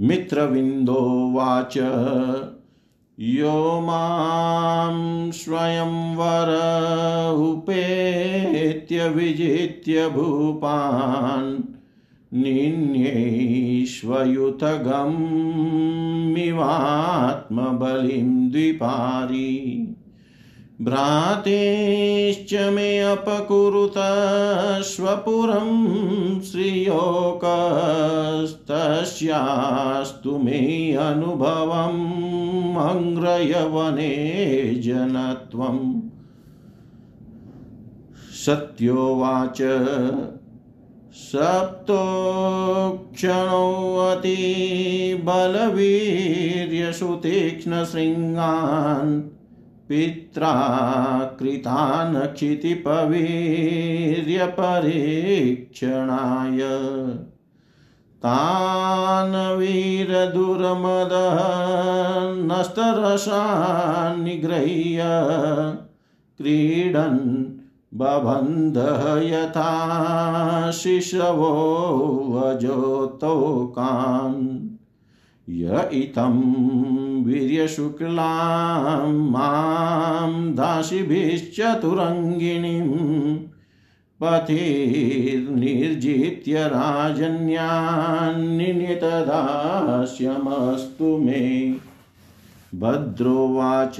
मित्रविन्दोवाच यो माँ स्वयंवर उपेत्य विजित्य भूपान्। निन्यैष्वयुतगमिवात्मबलिं द्विपारी। भ्रातेश्च मे अपकुरुत स्वपुरं श्रियोकस्तस्यास्तु मे अनुभवम् अङ्ग्रयवने जनत्वम्। सत्योवाच सप्तोक्षणोऽतिबलवीर्यसुतीक्ष्णशृङ्गान् पित्रा कृतान् क्षितिपवीर्यपरीक्षणाय तान् वीरदुर्मदः क्रीडन् बबन्धः यथा शिशवो वजोतोकान् य इतं वीर्यशुक्लां माँ दासिभिश्चतुरङ्गिणीं पथिर्निर्जित्य मे। भद्रोवाच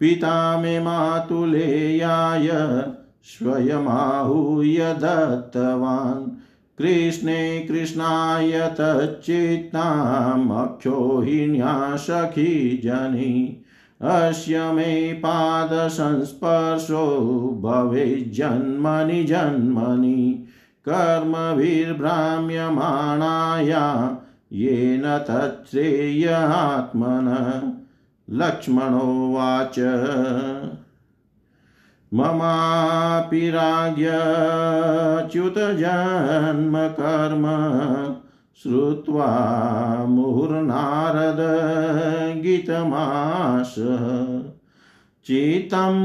पिता मे मातुलेयाय स्वयमाहूय दत्तवान्। कृष्णे कृष्णाय तच्चित्तामक्षोहिण्या सखी जनि अस्य मे पादसंस्पर्शो भवेज्जन्मनि जन्मनि कर्मभिर्भ्राम्यमाणाया येन तच्छ्रेय आत्मन। लक्ष्मणोवाच ममापि राज्ञच्युतजन्मकर्म श्रुत्वा मुहुर्नारद गीतमाश चितं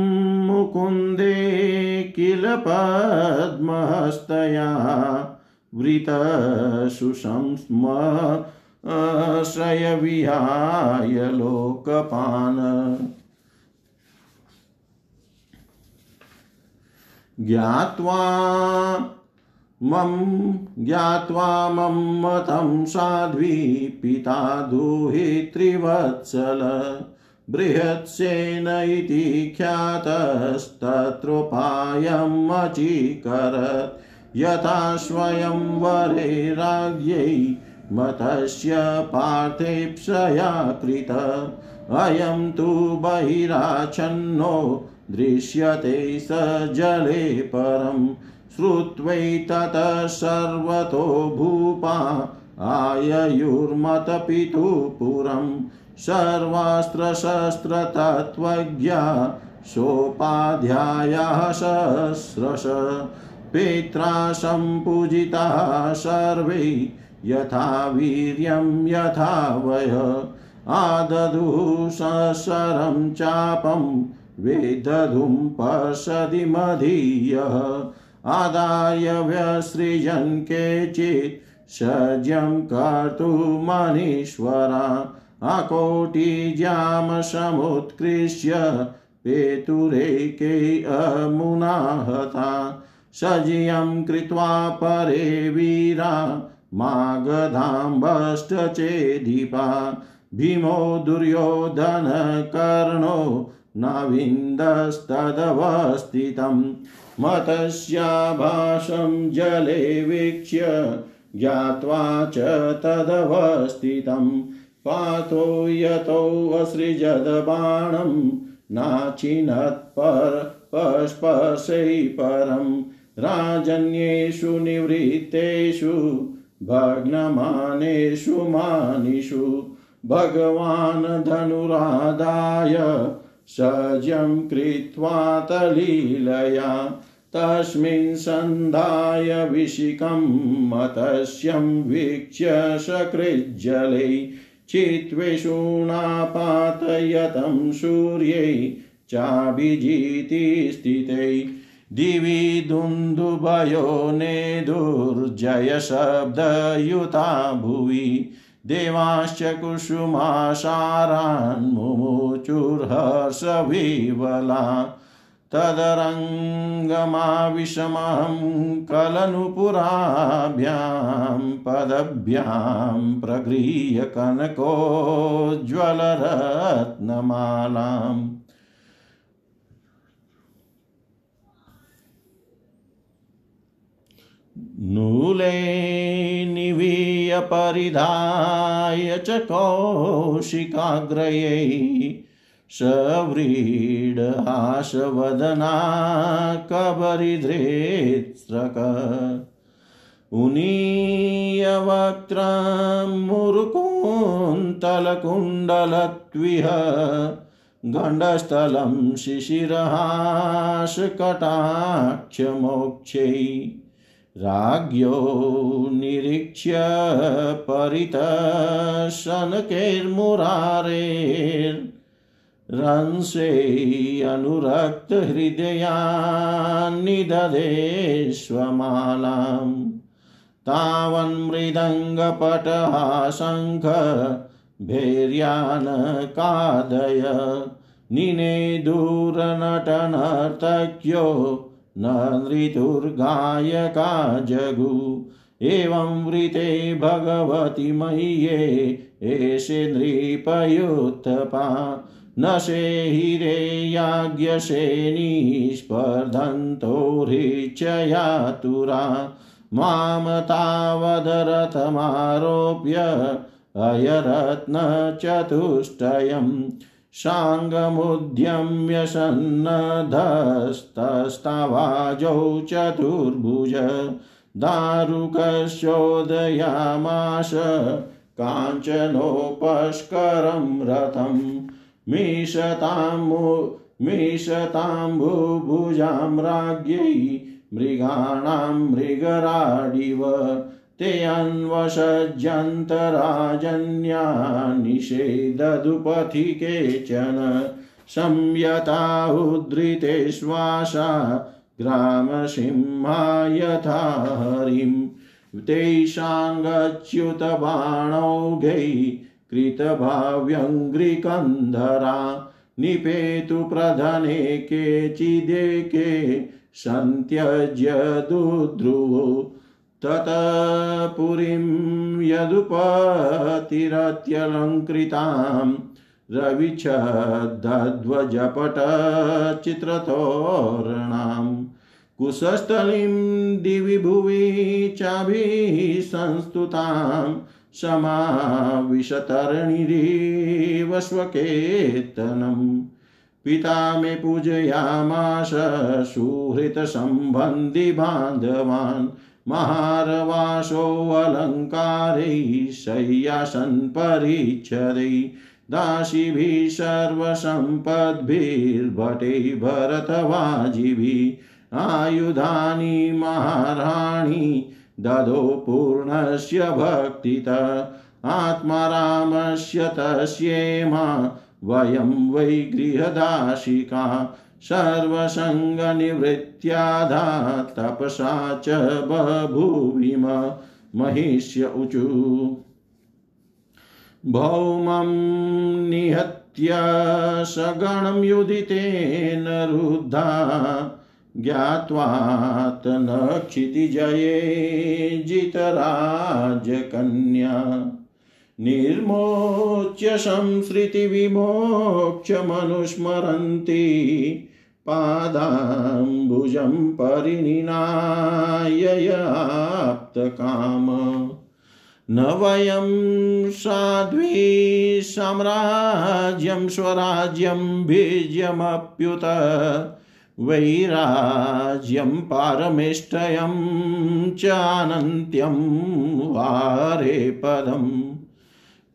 मुकुन्दे किल पद्महस्तया वृतसुषंस्म श्रयविहाय लोकपान्। ज्ञात्वा मम ज्ञात्वा मम मतं साध्वी पिता दुहित्रिवत्सल बृहत्सेन इति ख्यातस्तत्रोपायम् अचीकरत्। यथा स्वयं वरे राज्ञै मतस्य पार्थेप्सया कृत। अयं तु बहिराच्छन्नो दृश्यते स जले परं। श्रुत्वैततः सर्वतो भूपा आययुर्मतपितुपुरं सर्वास्त्रशस्त्रतत्त्वज्ञा सोपाध्यायाः सहस्रश। पित्रा सम्पूजिताः सर्वे यथा वीर्यं यथा वय आदधुः सशरं चापं वेदधुं पश्यति मदीयः। आदाय व्यसृजन् केचित् सज्यं कर्तुमनीश्वरा अकोटिज्यामसमुत्कृष्य पेतुरेके अमुना हता सजियं कृत्वा परे वीरा। मागधाम्बष्टचेदीपा, भीमो दुर्योधनकर्णो नाविन्दस्तदवस्थितं। मतस्याभासं जले वीक्ष्य, ज्ञात्वा च तदवस्थितं। पाथो यतोऽसृजदबाणं नाचिनत्पर पस्पर्शै परं। राजन्येषु निवृत्तेषु भग्नमानेषु मानिषु भगवान् धनुरादाय सज्यं कृत्वा तलीलया। तस्मिन् सन्धाय विशिखं मतस्यं वीक्ष्य सकृज्जलै। चित्वेषूणापातयतं सूर्यै चाभिजिति स्थितै। दिवि दुन्दुभयो नेदुर्जयशब्दयुता भुवि देवाश्च कुसुमाशारान्मुमुचुर्हर्षविवला तदरङ्गमाविषमहं कलनुपुराभ्यां पदभ्यां प्रगृह्य कनकोज्ज्वलरत्नमालाम् नूले निवीय परिधाय च कौशिकाग्रयै सव्रीडहासवदना कबरिधृत्स्रक उनीयवक्त्रं मुरुकुन्तलकुण्डलत्विह गण्डस्थलं शिशिरहासकटाक्षमोक्षै। राज्ञो निरीक्ष्य परितशनकैर्मुरारेर्रंसे अनुरक्तहृदयान्निदधे स्वमालाम् तावन्मृदङ्गपटः शङ्ख भैर्यानकादय निने दूरनटनर्तक्यो न नृतुर्गायका जगु एवं वृते भगवति मय्ये एषे नृपयुत्थपा। न शेहिरे याज्ञसेनीस्पर्धन्तो ऋचयातुरा माँ तावदरथमारोप्य अयरत्नचतुष्टयम्। साङ्गमुद्यम्य सन्नधस्तस्तावाजौ चतुर्भुज दारुकस्योदयामाश काञ्चनोपस्करं रथं मीशताम्बु मीशताम्बुभुजां राज्ञै मृगाणां मृगराडिव ते अन्वसज्जन्तराजन्या निषेदधुपथि केचन संयता उद्धृते श्वासा ग्रामसिंहा यथा हरिं तेषाङ्गच्युतबाणौघै कृतभाव्यङ्घ्रिकन्धरा निपेतु प्रधने केचिदेके सन्त्यज्य दुद्रुवो ततः पुरीं यदुपतिरत्यलङ्कृतां रविच्छद्ध्वजपटचित्रतोरणां कुशस्थलीं दिवि भुवि चाभिः संस्तुतां समाविशतरणिरीवस्वकेतनम् पिता मे पूजयामास सुहृतसम्बन्धि बान्धवान् महारवासोऽलङ्कारैः शय्यासन्परिच्छदै दासीभिः सर्वसम्पद्भिर्भटैः भरतवाजिभिः। आयुधानि महाराणि, ददो पूर्णस्य भक्तित। आत्मा रामस्य तस्येमा, वयं वै गृहदाशिका सर्वसङ्गनिवृत्त्याधा तपसा च बभूविम महिष्य ऊचु भौमं निहत्य सगणं युदितेन रुद्धा, ज्ञात्वात् न क्षितिजये जितराजकन्या। निर्मोच्य संसृतिविमोक्षमनुस्मरन्ति पादाम्बुजं परिणिनाययाप्तकाम न वयं साध्वी साम्राज्यं स्वराज्यं बीज्यमप्युत। वैराज्यं पारमेष्टयं चानन्त्यं वारे पदम्।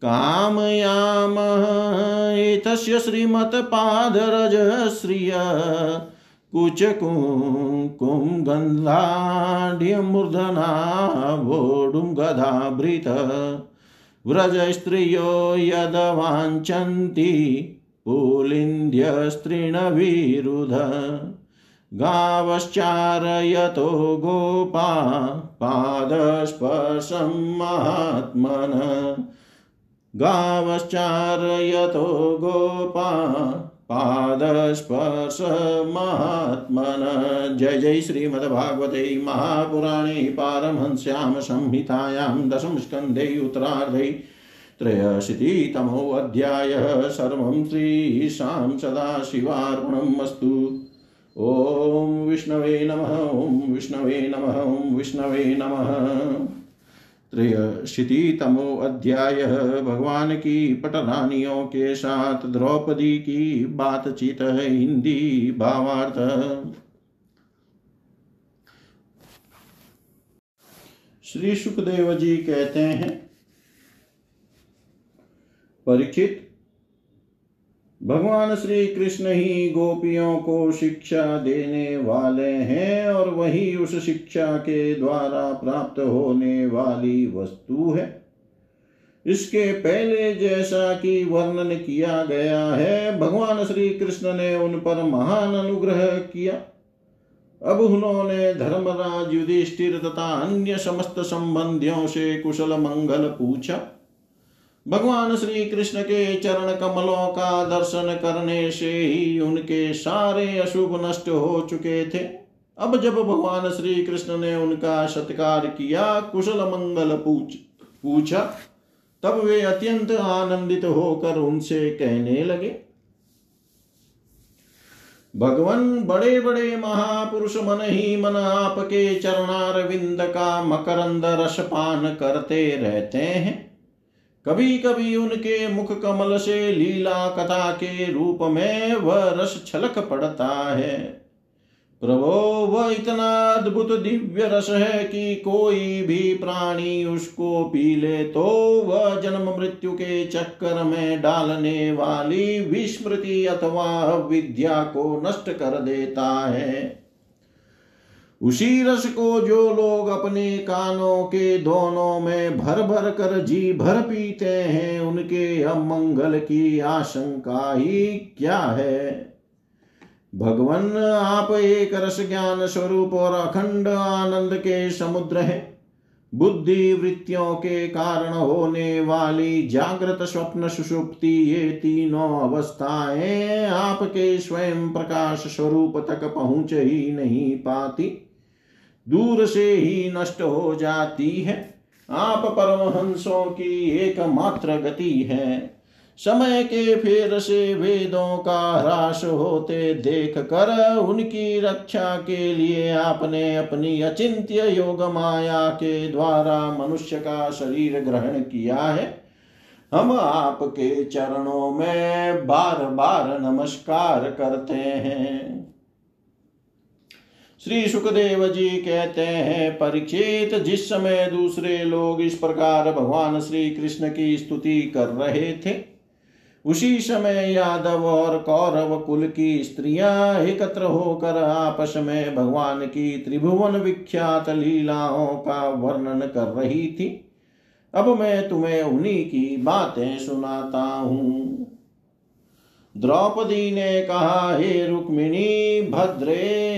कामयामः। एतस्य श्रीमत्पादरजश्रिय कुचकुङ्कुं गन्धाढ्यमूर्धना वोढुं गदाभृत। व्रजस्त्रियो यदवाञ्छन्ति पुलिन्द्यस्त्रीणविरुध। गावश्चारयतो गोपा पादस्पर्शं महात्मन। गावश्चारयतो गोपा पादस्पर्शमात्मन जय जय श्रीमद्भागवते महापुराणे पारमहंस्यां संहितायां दशमस्कन्धे उत्तरार्धे त्रयशीतितमोऽध्यायः। सर्वं श्रीशां सदाशिवार्पणम् अस्तु। ॐ विष्णवे नमः, ॐ विष्णवे नमः, ॐ विष्णवे नमः। त्रयशीतितमो अध्याय। भगवान की पटरानियों के साथ द्रौपदी की बातचीत हिंदी भावार्थ। श्री सुखदेव जी कहते हैं, परीक्षित भगवान श्री कृष्ण ही गोपियों को शिक्षा देने वाले हैं और वही उस शिक्षा के द्वारा प्राप्त होने वाली वस्तु है। इसके पहले जैसा कि वर्णन किया गया है, भगवान श्री कृष्ण ने उन पर महान अनुग्रह किया। अब उन्होंने धर्मराज युधिष्ठिर तथा अन्य समस्त संबंधियों से कुशल मंगल पूछा। भगवान श्री कृष्ण के चरण कमलों का दर्शन करने से ही उनके सारे अशुभ नष्ट हो चुके थे। अब जब भगवान श्री कृष्ण ने उनका सत्कार किया, कुशल मंगल पूछ, पूछा, तब वे अत्यंत आनंदित होकर उनसे कहने लगे, भगवान बड़े बड़े महापुरुष मन ही मन आपके चरणार विंद का मकरंद रस पान करते रहते हैं। कभी कभी उनके मुख कमल से लीला कथा के रूप में वह रस छलक पड़ता है। प्रभो, वह इतना अद्भुत दिव्य रस है कि कोई भी प्राणी उसको पी ले तो वह जन्म मृत्यु के चक्कर में डालने वाली विस्मृति अथवा विद्या को नष्ट कर देता है। उसी रस को जो लोग अपने कानों के दोनों में भर भर कर जी भर पीते हैं, उनके अमंगल की आशंका ही क्या है? भगवान, आप एक रस ज्ञान स्वरूप और अखंड आनंद के समुद्र है। बुद्धि वृत्तियों के कारण होने वाली जागृत स्वप्न सुषुप्ति, ये तीनों अवस्थाएँ आपके स्वयं प्रकाश स्वरूप तक पहुँच ही नहीं पाती। दूर से ही नष्ट हो जाती है। आप परमहंसों की एकमात्र गति है। समय के फेर से वेदों का ह्रास होते देख कर उनकी रक्षा के लिए आपने अपनी अचिंत्य योग माया के द्वारा मनुष्य का शरीर ग्रहण किया है। हम आपके चरणों में बार बार नमस्कार करते हैं। श्री सुखदेव जी कहते हैं, परीक्षित, जिस समय दूसरे लोग इस प्रकार भगवान श्री कृष्ण की स्तुति कर रहे थे, उसी समय यादव और कौरव कुल की स्त्रियाँ एकत्र होकर आपस में भगवान की त्रिभुवन विख्यात लीलाओं का वर्णन कर रही थी। अब मैं तुम्हें उन्हीं की बातें सुनाता हूँ। द्रौपदी ने कहा, हे रुक्मिणी, भद्रे,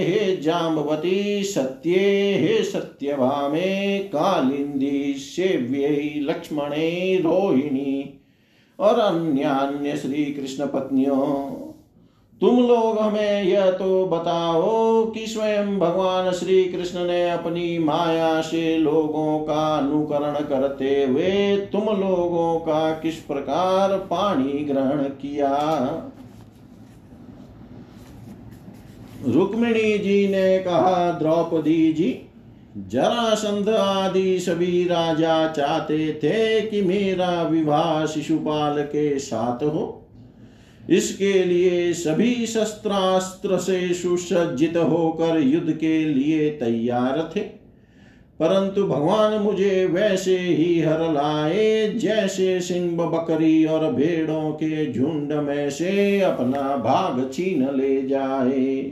हे जाम्बवती, सत्ये, हे सत्यभामे, कालिंदी, सेव्ये, लक्ष्मणे, रोहिणी और अन्य अन्य श्री कृष्ण पत्नियों तुम लोग हमें यह तो बताओ कि स्वयं भगवान श्री कृष्ण ने अपनी माया से लोगों का अनुकरण करते हुए तुम लोगों का किस प्रकार पानी ग्रहण किया? रुक्मिणी जी ने कहा, द्रौपदी जी जरासंध आदि सभी राजा चाहते थे कि मेरा विवाह शिशुपाल के साथ हो। इसके लिए सभी शस्त्रास्त्र से सुसज्जित होकर युद्ध के लिए तैयार थे। परंतु भगवान मुझे वैसे ही हर लाए, जैसे सिंह बकरी और भेड़ों के झुंड में से अपना भाग छीन ले जाए।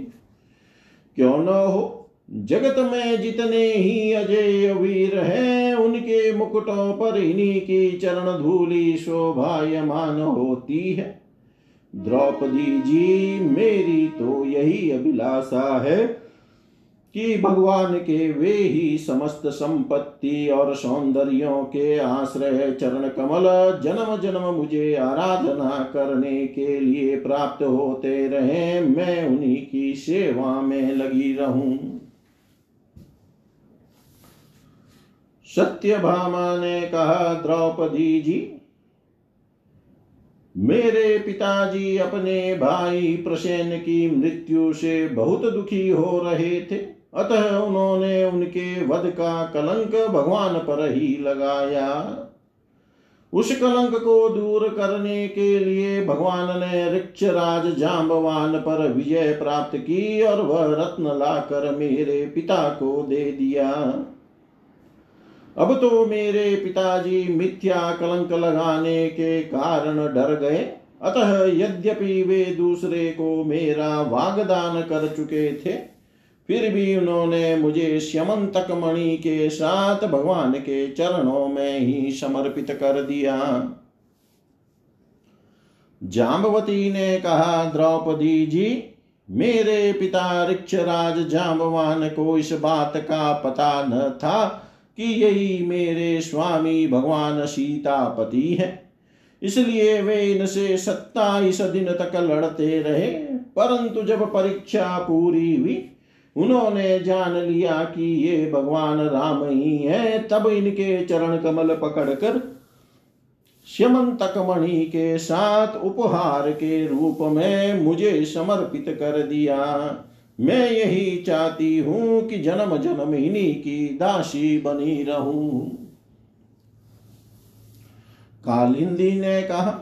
क्यों न हो, जगत में जितने ही अजय वीर हैं, उनके मुकुटों पर इन्हीं की चरण धूली शोभायमान होती है। द्रौपदी जी, मेरी तो यही अभिलाषा है कि भगवान के वे ही समस्त संपत्ति और सौंदर्यों के आश्रय चरण कमल जन्म जन्म मुझे आराधना करने के लिए प्राप्त होते रहे, मैं उन्हीं की सेवा में लगी रहूँ। सत्यभामा ने कहा, द्रौपदी जी मेरे पिताजी अपने भाई प्रसेन की मृत्यु से बहुत दुखी हो रहे थे। अतः उन्होंने उनके वध का कलंक भगवान पर ही लगाया। उस कलंक को दूर करने के लिए भगवान ने ऋक्ष राज जाम्बवान पर विजय प्राप्त की और वह रत्न लाकर मेरे पिता को दे दिया। अब तो मेरे पिताजी मिथ्या कलंक लगाने के कारण डर गए। अतः यद्यपि वे दूसरे को मेरा वागदान कर चुके थे, फिर भी उन्होंने मुझे श्यमंतक मणि के साथ भगवान के चरणों में ही समर्पित कर दिया। जाम्बवती ने कहा, द्रौपदी जी, मेरे पिता ऋक्षराज जाम्बवान को इस बात का पता न था कि यही मेरे स्वामी भगवान सीतापति है। इसलिए वे इनसे सत्ताईस दिन तक लड़ते रहे, परंतु जब परीक्षा पूरी हुई, उन्होंने जान लिया कि ये भगवान राम ही है, तब इनके चरण कमल पकड़कर श्यमंतक मणि के साथ उपहार के रूप में मुझे समर्पित कर दिया। मैं यही चाहती हूँ कि जन्म जन्म इन्हीं की दासी बनी रहूँ। कालिंदी ने कहा,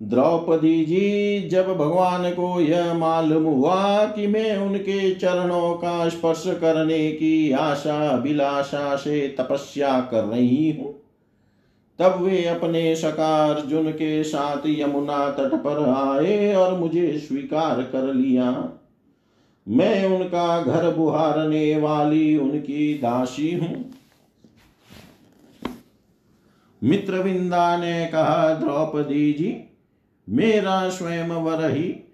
द्रौपदी जी, जब भगवान को यह मालूम हुआ कि मैं उनके चरणों का स्पर्श करने की आशा अभिलाषा से तपस्या कर रही हूँ, तब वे अपने सका अर्जुन के साथ यमुना तट पर आए और मुझे स्वीकार कर लिया। मैं उनका घर बुहारने वाली उनकी दासी हूँ। मित्रविंदा ने कहा, द्रौपदी जी, मेरा स्वयं वर ही,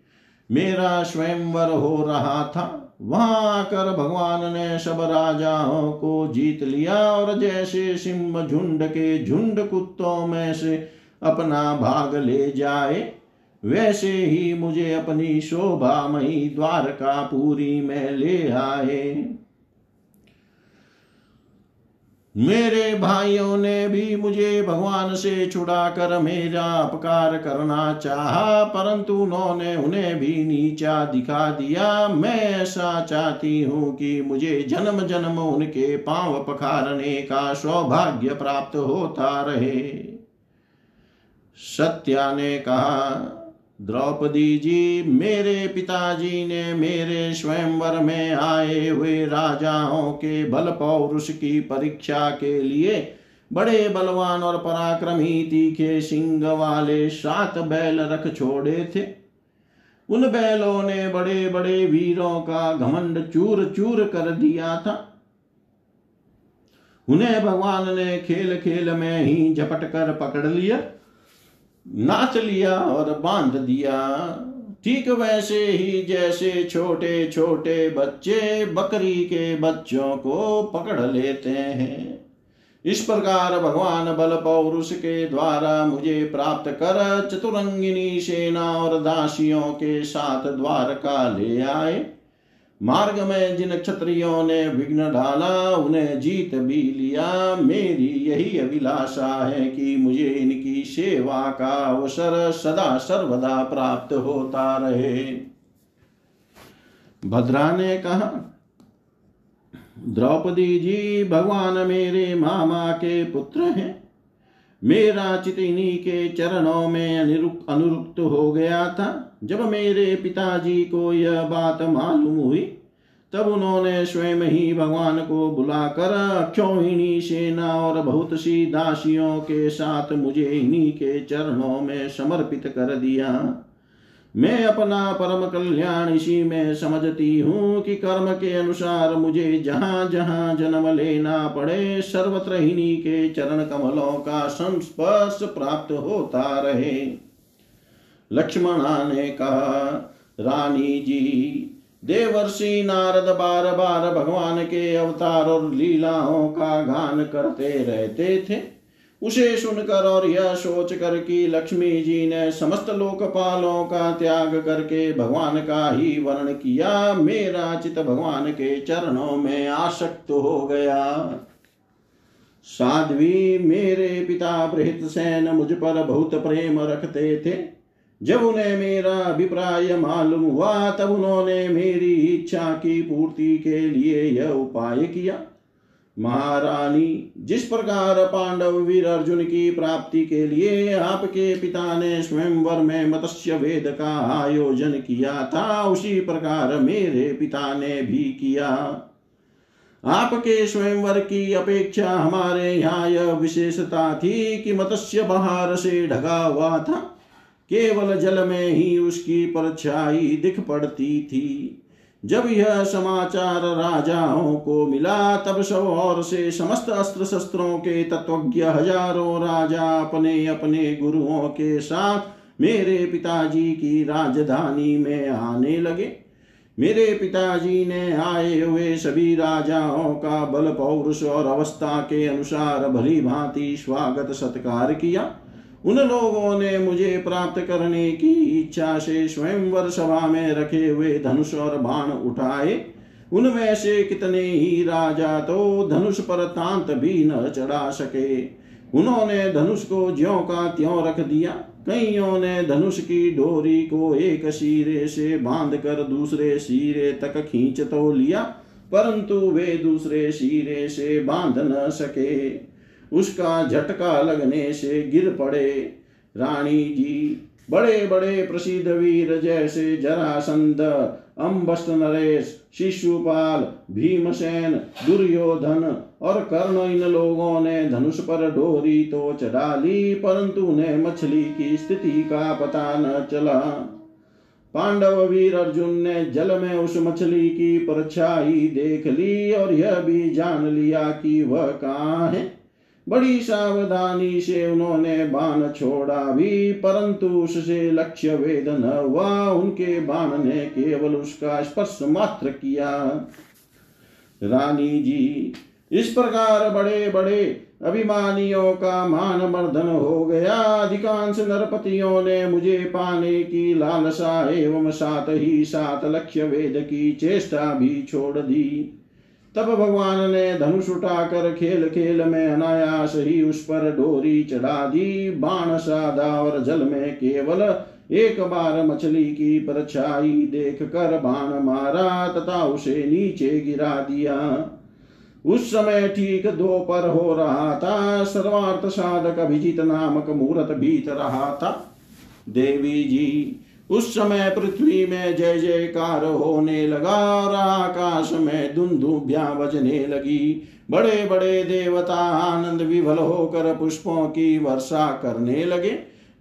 मेरा स्वयं वर हो रहा था। वहाँ आकर भगवान ने सब राजाओं को जीत लिया और जैसे सिंह झुंड के झुंड कुत्तों में से अपना भाग ले जाए वैसे ही मुझे अपनी शोभामयी द्वारकापुरी में ले आए। मेरे भाइयों ने भी मुझे भगवान से छुड़ाकर मेरा अपकार करना चाहा, परंतु उन्होंने उन्हें भी नीचा दिखा दिया। मैं ऐसा चाहती हूँ कि मुझे जन्म जन्म उनके पाँव पखारने का सौभाग्य प्राप्त होता रहे। सत्या ने कहा द्रौपदी जी, मेरे पिताजी ने मेरे स्वयंवर में आए हुए राजाओं के बल पौरुष की परीक्षा के लिए बड़े बलवान और पराक्रमी तीखे सिंह वाले सात बैल रख छोड़े थे। उन बैलों ने बड़े बड़े वीरों का घमंड चूर चूर कर दिया था। उन्हें भगवान ने खेल खेल में ही झपट कर पकड़ लिया। नाच लिया और बाँध दिया। ठीक वैसे ही जैसे छोटे छोटे बच्चे बकरी के बच्चों को पकड़ लेते हैं। इस प्रकार भगवान बल पौरुष के द्वारा मुझे प्राप्त कर चतुरंगिनी सेना और दासियों के साथ द्वारका ले आए। मार्ग में जिन क्षत्रियों ने विघ्न डाला, उन्हें जीत भी लिया। मेरी यही अभिलाषा है कि मुझे इनकी सेवा का अवसर सदा सर्वदा प्राप्त होता रहे। भद्रा ने कहा, द्रौपदी जी, भगवान मेरे मामा के पुत्र हैं। मेरा चित इन्हीं के चरणों में अनुरुक्त हो गया था। जब मेरे पिताजी को यह बात मालूम हुई, तब उन्होंने स्वयं ही भगवान को बुलाकर अक्षोहिणी सेना और बहुत सी दासियों के साथ मुझे इन्हीं के चरणों में समर्पित कर दिया। मैं अपना परम कल्याण इसी में समझती हूँ कि कर्म के अनुसार मुझे जहाँ जहाँ जन्म लेना पड़े, सर्वत्र इन्हीं के चरण कमलों का संस्पर्श प्राप्त होता रहे। लक्ष्मणा ने कहा रानी जी देवर्षि नारद बार बार भगवान के अवतार और लीलाओं का गान करते रहते थे। उसे सुनकर और यह सोच कर कि लक्ष्मी जी ने समस्त लोकपालों का त्याग करके भगवान का ही वर्ण किया, मेरा चित भगवान के चरणों में आसक्त हो गया। साध्वी मेरे पिता बृहत सेन मुझ पर बहुत प्रेम रखते थे। जब उन्हें मेरा अभिप्राय मालूम हुआ, तब उन्होंने मेरी इच्छा की पूर्ति के लिए यह उपाय किया। महारानी, जिस प्रकार पांडव वीर अर्जुन की प्राप्ति के लिए आपके पिता ने स्वयंवर में मत्स्य वेद का आयोजन किया था, उसी प्रकार मेरे पिता ने भी किया। आपके स्वयंवर की अपेक्षा हमारे यहाँ यह विशेषता थी कि मत्स्य बहार से ढगा हुआ था। केवल जल में ही उसकी परछाई दिख पड़ती थी। जब यह समाचार राजाओं को मिला, तब सब और से समस्त अस्त्र शस्त्रों के तत्वज्ञ हज़ारों राजा अपने अपने गुरुओं के साथ मेरे पिताजी की राजधानी में आने लगे। मेरे पिताजी ने आए हुए सभी राजाओं का बल पौरुष और अवस्था के अनुसार भली भांति स्वागत सत्कार किया। उन लोगों ने मुझे प्राप्त करने की इच्छा से स्वयंवर सभा में रखे हुए धनुष और बाण उठाए। उनमें से कितने ही राजा तो धनुष पर तांत भी न चढ़ा सके। उन्होंने धनुष को ज्यो का त्यों रख दिया। कईयों ने धनुष की डोरी को एक सिरे से बाँध कर दूसरे सिरे तक खींच तो लिया, परंतु वे दूसरे सिरे से बाँध न सके। उसका झटका लगने से गिर पड़े। रानी जी, बड़े बड़े प्रसिद्ध वीर जैसे जरासंध अम्बस्ट नरेश, शिशुपाल, भीमसेन, दुर्योधन और कर्ण इन लोगों ने धनुष पर डोरी तो चढ़ा ली, परंतु उन्हें मछली की स्थिति का पता न चला। पांडव वीर अर्जुन ने जल में उस मछली की परछाई देख ली और यह भी जान लिया कि वह कहाँ है। बड़ी सावधानी से उन्होंने बाण छोड़ा भी, परंतु उससे लक्ष्य वेद न हुआ। उनके बाण ने केवल उसका स्पर्श मात्र किया। रानी जी, इस प्रकार बड़े बड़े अभिमानियों का मान मर्दन हो गया। अधिकांश नरपतियों ने मुझे पाने की लालसा एवं साथ ही साथ लक्ष्य वेद की चेष्टा भी छोड़ दी। तब भगवान ने धनुष उठाकर खेल खेल में अनायास ही उस पर डोरी चढ़ा दी। बाण साधा और जल में केवल एक बार मछली की परछाई देख कर बाण मारा तथा उसे नीचे गिरा दिया। उस समय ठीक दोपहर हो रहा था। सर्वार्थ साधक अभिजीत नामक मुहूर्त बीत रहा था। देवी जी उस समय पृथ्वी में जय जयकार होने लगा और आकाश में दुंदुभ्या बजने लगी। बड़े बड़े देवता आनंद विभल होकर पुष्पों की वर्षा करने लगे।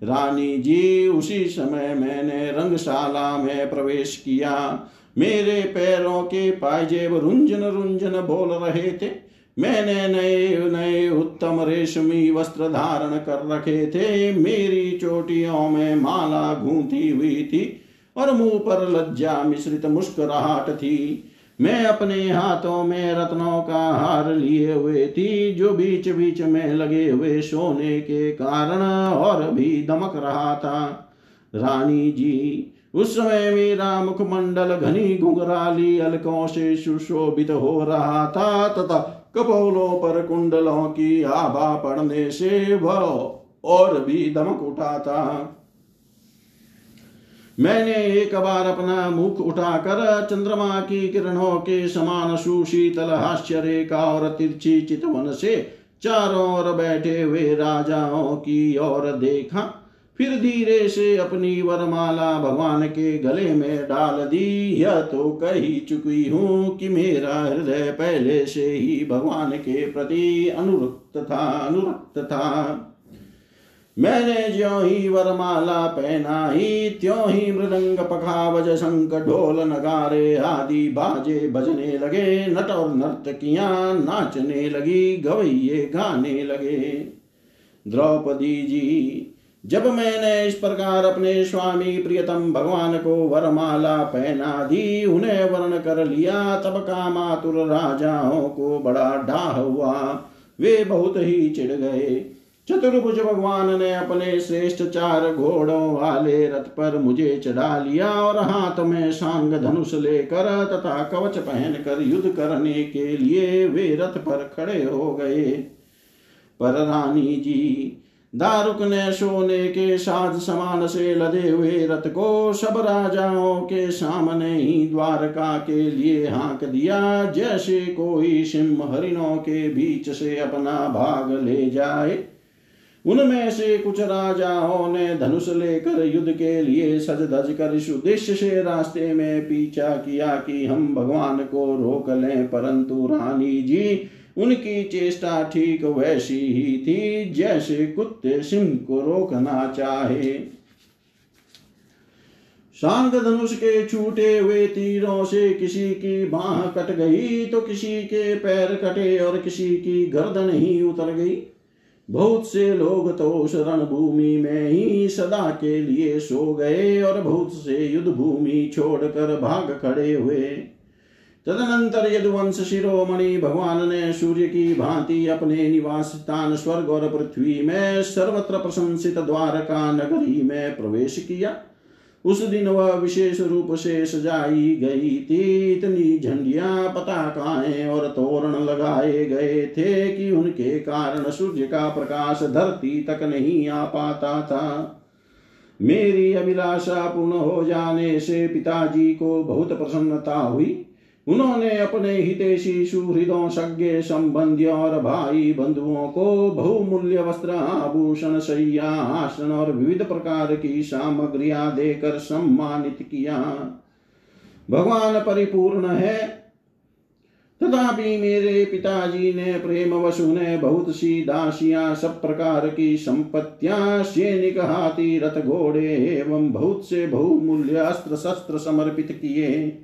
रानी जी, उसी समय मैंने रंगशाला में प्रवेश किया। मेरे पैरों के पायजेब रुंझन रुंझन बोल रहे थे। मैंने नए नए उत्तम रेशमी वस्त्र धारण कर रखे थे। मेरी चोटियों में माला गूंथी हुई थी और मुँह पर लज्जा मिश्रित मुस्कुराहट थी। मैं अपने हाथों में रत्नों का हार लिए हुए थी, जो बीच बीच में लगे हुए सोने के कारण और भी दमक रहा था। रानी जी, उस समय मेरा मुखमंडल घनी घुंघराली अलकों से सुशोभित हो रहा था, तथा कपोलों पर कुंडलों की आभा पड़ने से वह और भी दमक उठा था मैंने एक बार अपना मुख उठाकर चंद्रमा की किरणों के समान सुशीतल हास्य रेखा और तिरछी चितवन से चारों ओर बैठे हुए राजाओं की ओर देखा। फिर धीरे से अपनी वरमाला भगवान के गले में डाल दी। यह तो कह ही चुकी हूँ कि मेरा हृदय पहले से ही भगवान के प्रति अनुरक्त था अनुरक्त था। मैंने ज्यो ही वरमाला पहना ही त्यों ही मृदंग पखावज, शंख ढोल, नगारे आदि बाजे बजने लगे, नट और नर्तकियाँ नाचने लगी, गवैये गाने लगे। द्रौपदी जी जब मैंने इस प्रकार अपने स्वामी प्रियतम भगवान को वरमाला पहना दी, उन्हें वर्ण कर लिया, तब का मातुर राजाओं को बड़ा डाह हुआ। वे बहुत ही चिढ़ गए। चतुर्भुज भगवान ने अपने श्रेष्ठ चार घोड़ों वाले रथ पर मुझे चढ़ा लिया और हाथ में सांग धनुष लेकर तथा कवच पहनकर युद्ध करने के लिए वे रथ पर खड़े हो गए। पर रानी जी दारुक ने सोने के साथ समान से लदे हुए रथ को सब राजाओं के सामने ही द्वारका के लिए हाँक दिया। जैसे कोई सिंह हरिणों के बीच से अपना भाग ले जाए, उनमें से कुछ राजाओं ने धनुष लेकर युद्ध के लिए सज धज कर इस उद्देश्य से रास्ते में पीछा किया कि हम भगवान को रोक लें। परंतु रानी जी उनकी चेष्टा ठीक वैसी ही थी, जैसे कुत्ते सिंह को रोकना चाहे। शांग धनुष के छूटे हुए तीरों से किसी की बाह कट गई तो किसी के पैर कटे और किसी की गर्दन ही उतर गई। बहुत से लोग तो उस रणभूमि में ही सदा के लिए सो गए और बहुत से युद्ध भूमि छोड़कर भाग खड़े हुए। तदनंतर यदुवंश शिरोमणि भगवान ने सूर्य की भांति अपने निवास स्थान स्वर्ग और पृथ्वी में सर्वत्र प्रशंसित द्वारका नगरी में प्रवेश किया। उस दिन वह विशेष रूप से सजाई गई थी। इतनी झंडिया पताकाएँ और तोरण लगाए गए थे कि उनके कारण सूर्य का प्रकाश धरती तक नहीं आ पाता था। मेरी अभिलाषा पूर्ण हो जाने से पिताजी को बहुत प्रसन्नता हुई। उन्होंने अपने हितेशी सुहृदों, सज्ञ, संबंधियों और भाई बंधुओं को बहुमूल्य वस्त्र, आभूषण, शैया, आसन और विविध प्रकार की सामग्रियाँ देकर सम्मानित किया। भगवान परिपूर्ण है। तथापि मेरे पिताजी ने प्रेम वसु ने, बहुत सी दासियाँ, सब प्रकार की संपत्तियाँ, सैनिक, हाथी, रथ, घोड़े एवं बहुत से बहुमूल्य अस्त्र शस्त्र समर्पित किए।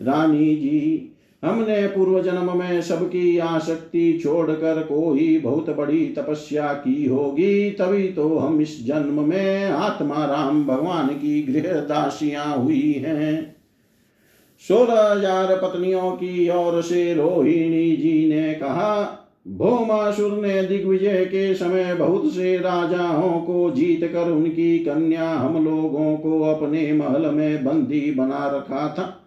रानी जी, हमने पूर्व जन्म में सबकी आसक्ति छोड़कर कोई बहुत बड़ी तपस्या की होगी, तभी तो हम इस जन्म में आत्मा राम भगवान की गृह दासियाँ हुई हैं। सोलह हज़ार पत्नियों की ओर से रोहिणी जी ने कहा, भोमासुर ने दिग्विजय के समय बहुत से राजाओं को जीत कर उनकी कन्या हम लोगों को अपने महल में बंदी बना रखा था।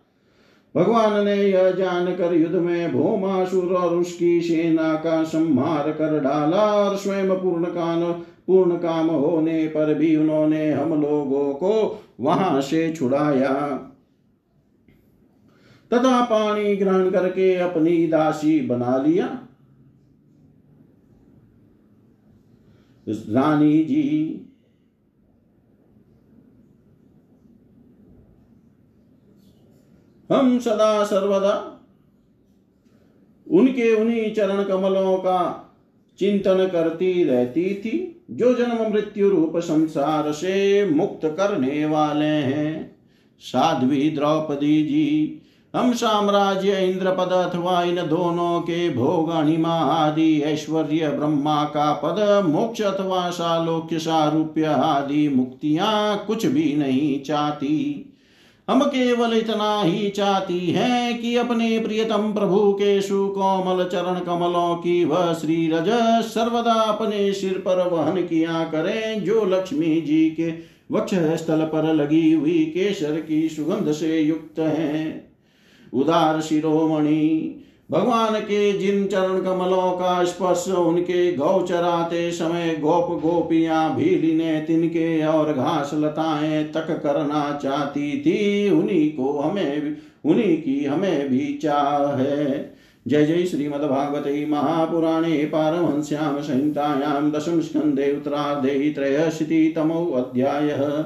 भगवान ने यह जानकर युद्ध में भोमासुर और उसकी सेना का संहार कर डाला और स्वयं पूर्ण कान, पूर्ण काम होने पर भी उन्होंने हम लोगों को वहाँ से छुड़ाया। तथा पानी ग्रहण करके अपनी दासी बना लिया। रानी जी हम सदा सर्वदा उनके उन्हीं चरण कमलों का चिंतन करती रहती थी, जो जन्म मृत्यु रूप संसार से मुक्त करने वाले हैं। साध्वी द्रौपदी जी, हम साम्राज्य इंद्रपद अथवा इन दोनों के भोग अणिमा आदि, ऐश्वर्य ब्रह्मा का पद, मोक्ष अथवा सालोक्य सारूप्य आदि मुक्तियाँ कुछ भी नहीं चाहती। हम केवल इतना ही चाहती हैं कि अपने प्रियतम प्रभु के सुकोमल चरण कमलों की वह श्री रज सर्वदा अपने सिर पर वहन किया करें, जो लक्ष्मी जी के वक्ष स्थल पर लगी हुई केसर की सुगंध से युक्त है। उदार शिरोमणि भगवान के जिन चरण कमलों का स्पर्श उनके गौ चराते समय गोप गोपियाँ भीलिने तिनके और घास लताएँ तक करना चाहती थी, उन्हीं को हमें उन्हीं की हमें भी चाह है। जय जय श्रीमद्भागवते महापुराणे पारमहंस्यां संहितायां दशम स्कन्धे उत्तरार्धे त्रयशीतितमो अध्यायः।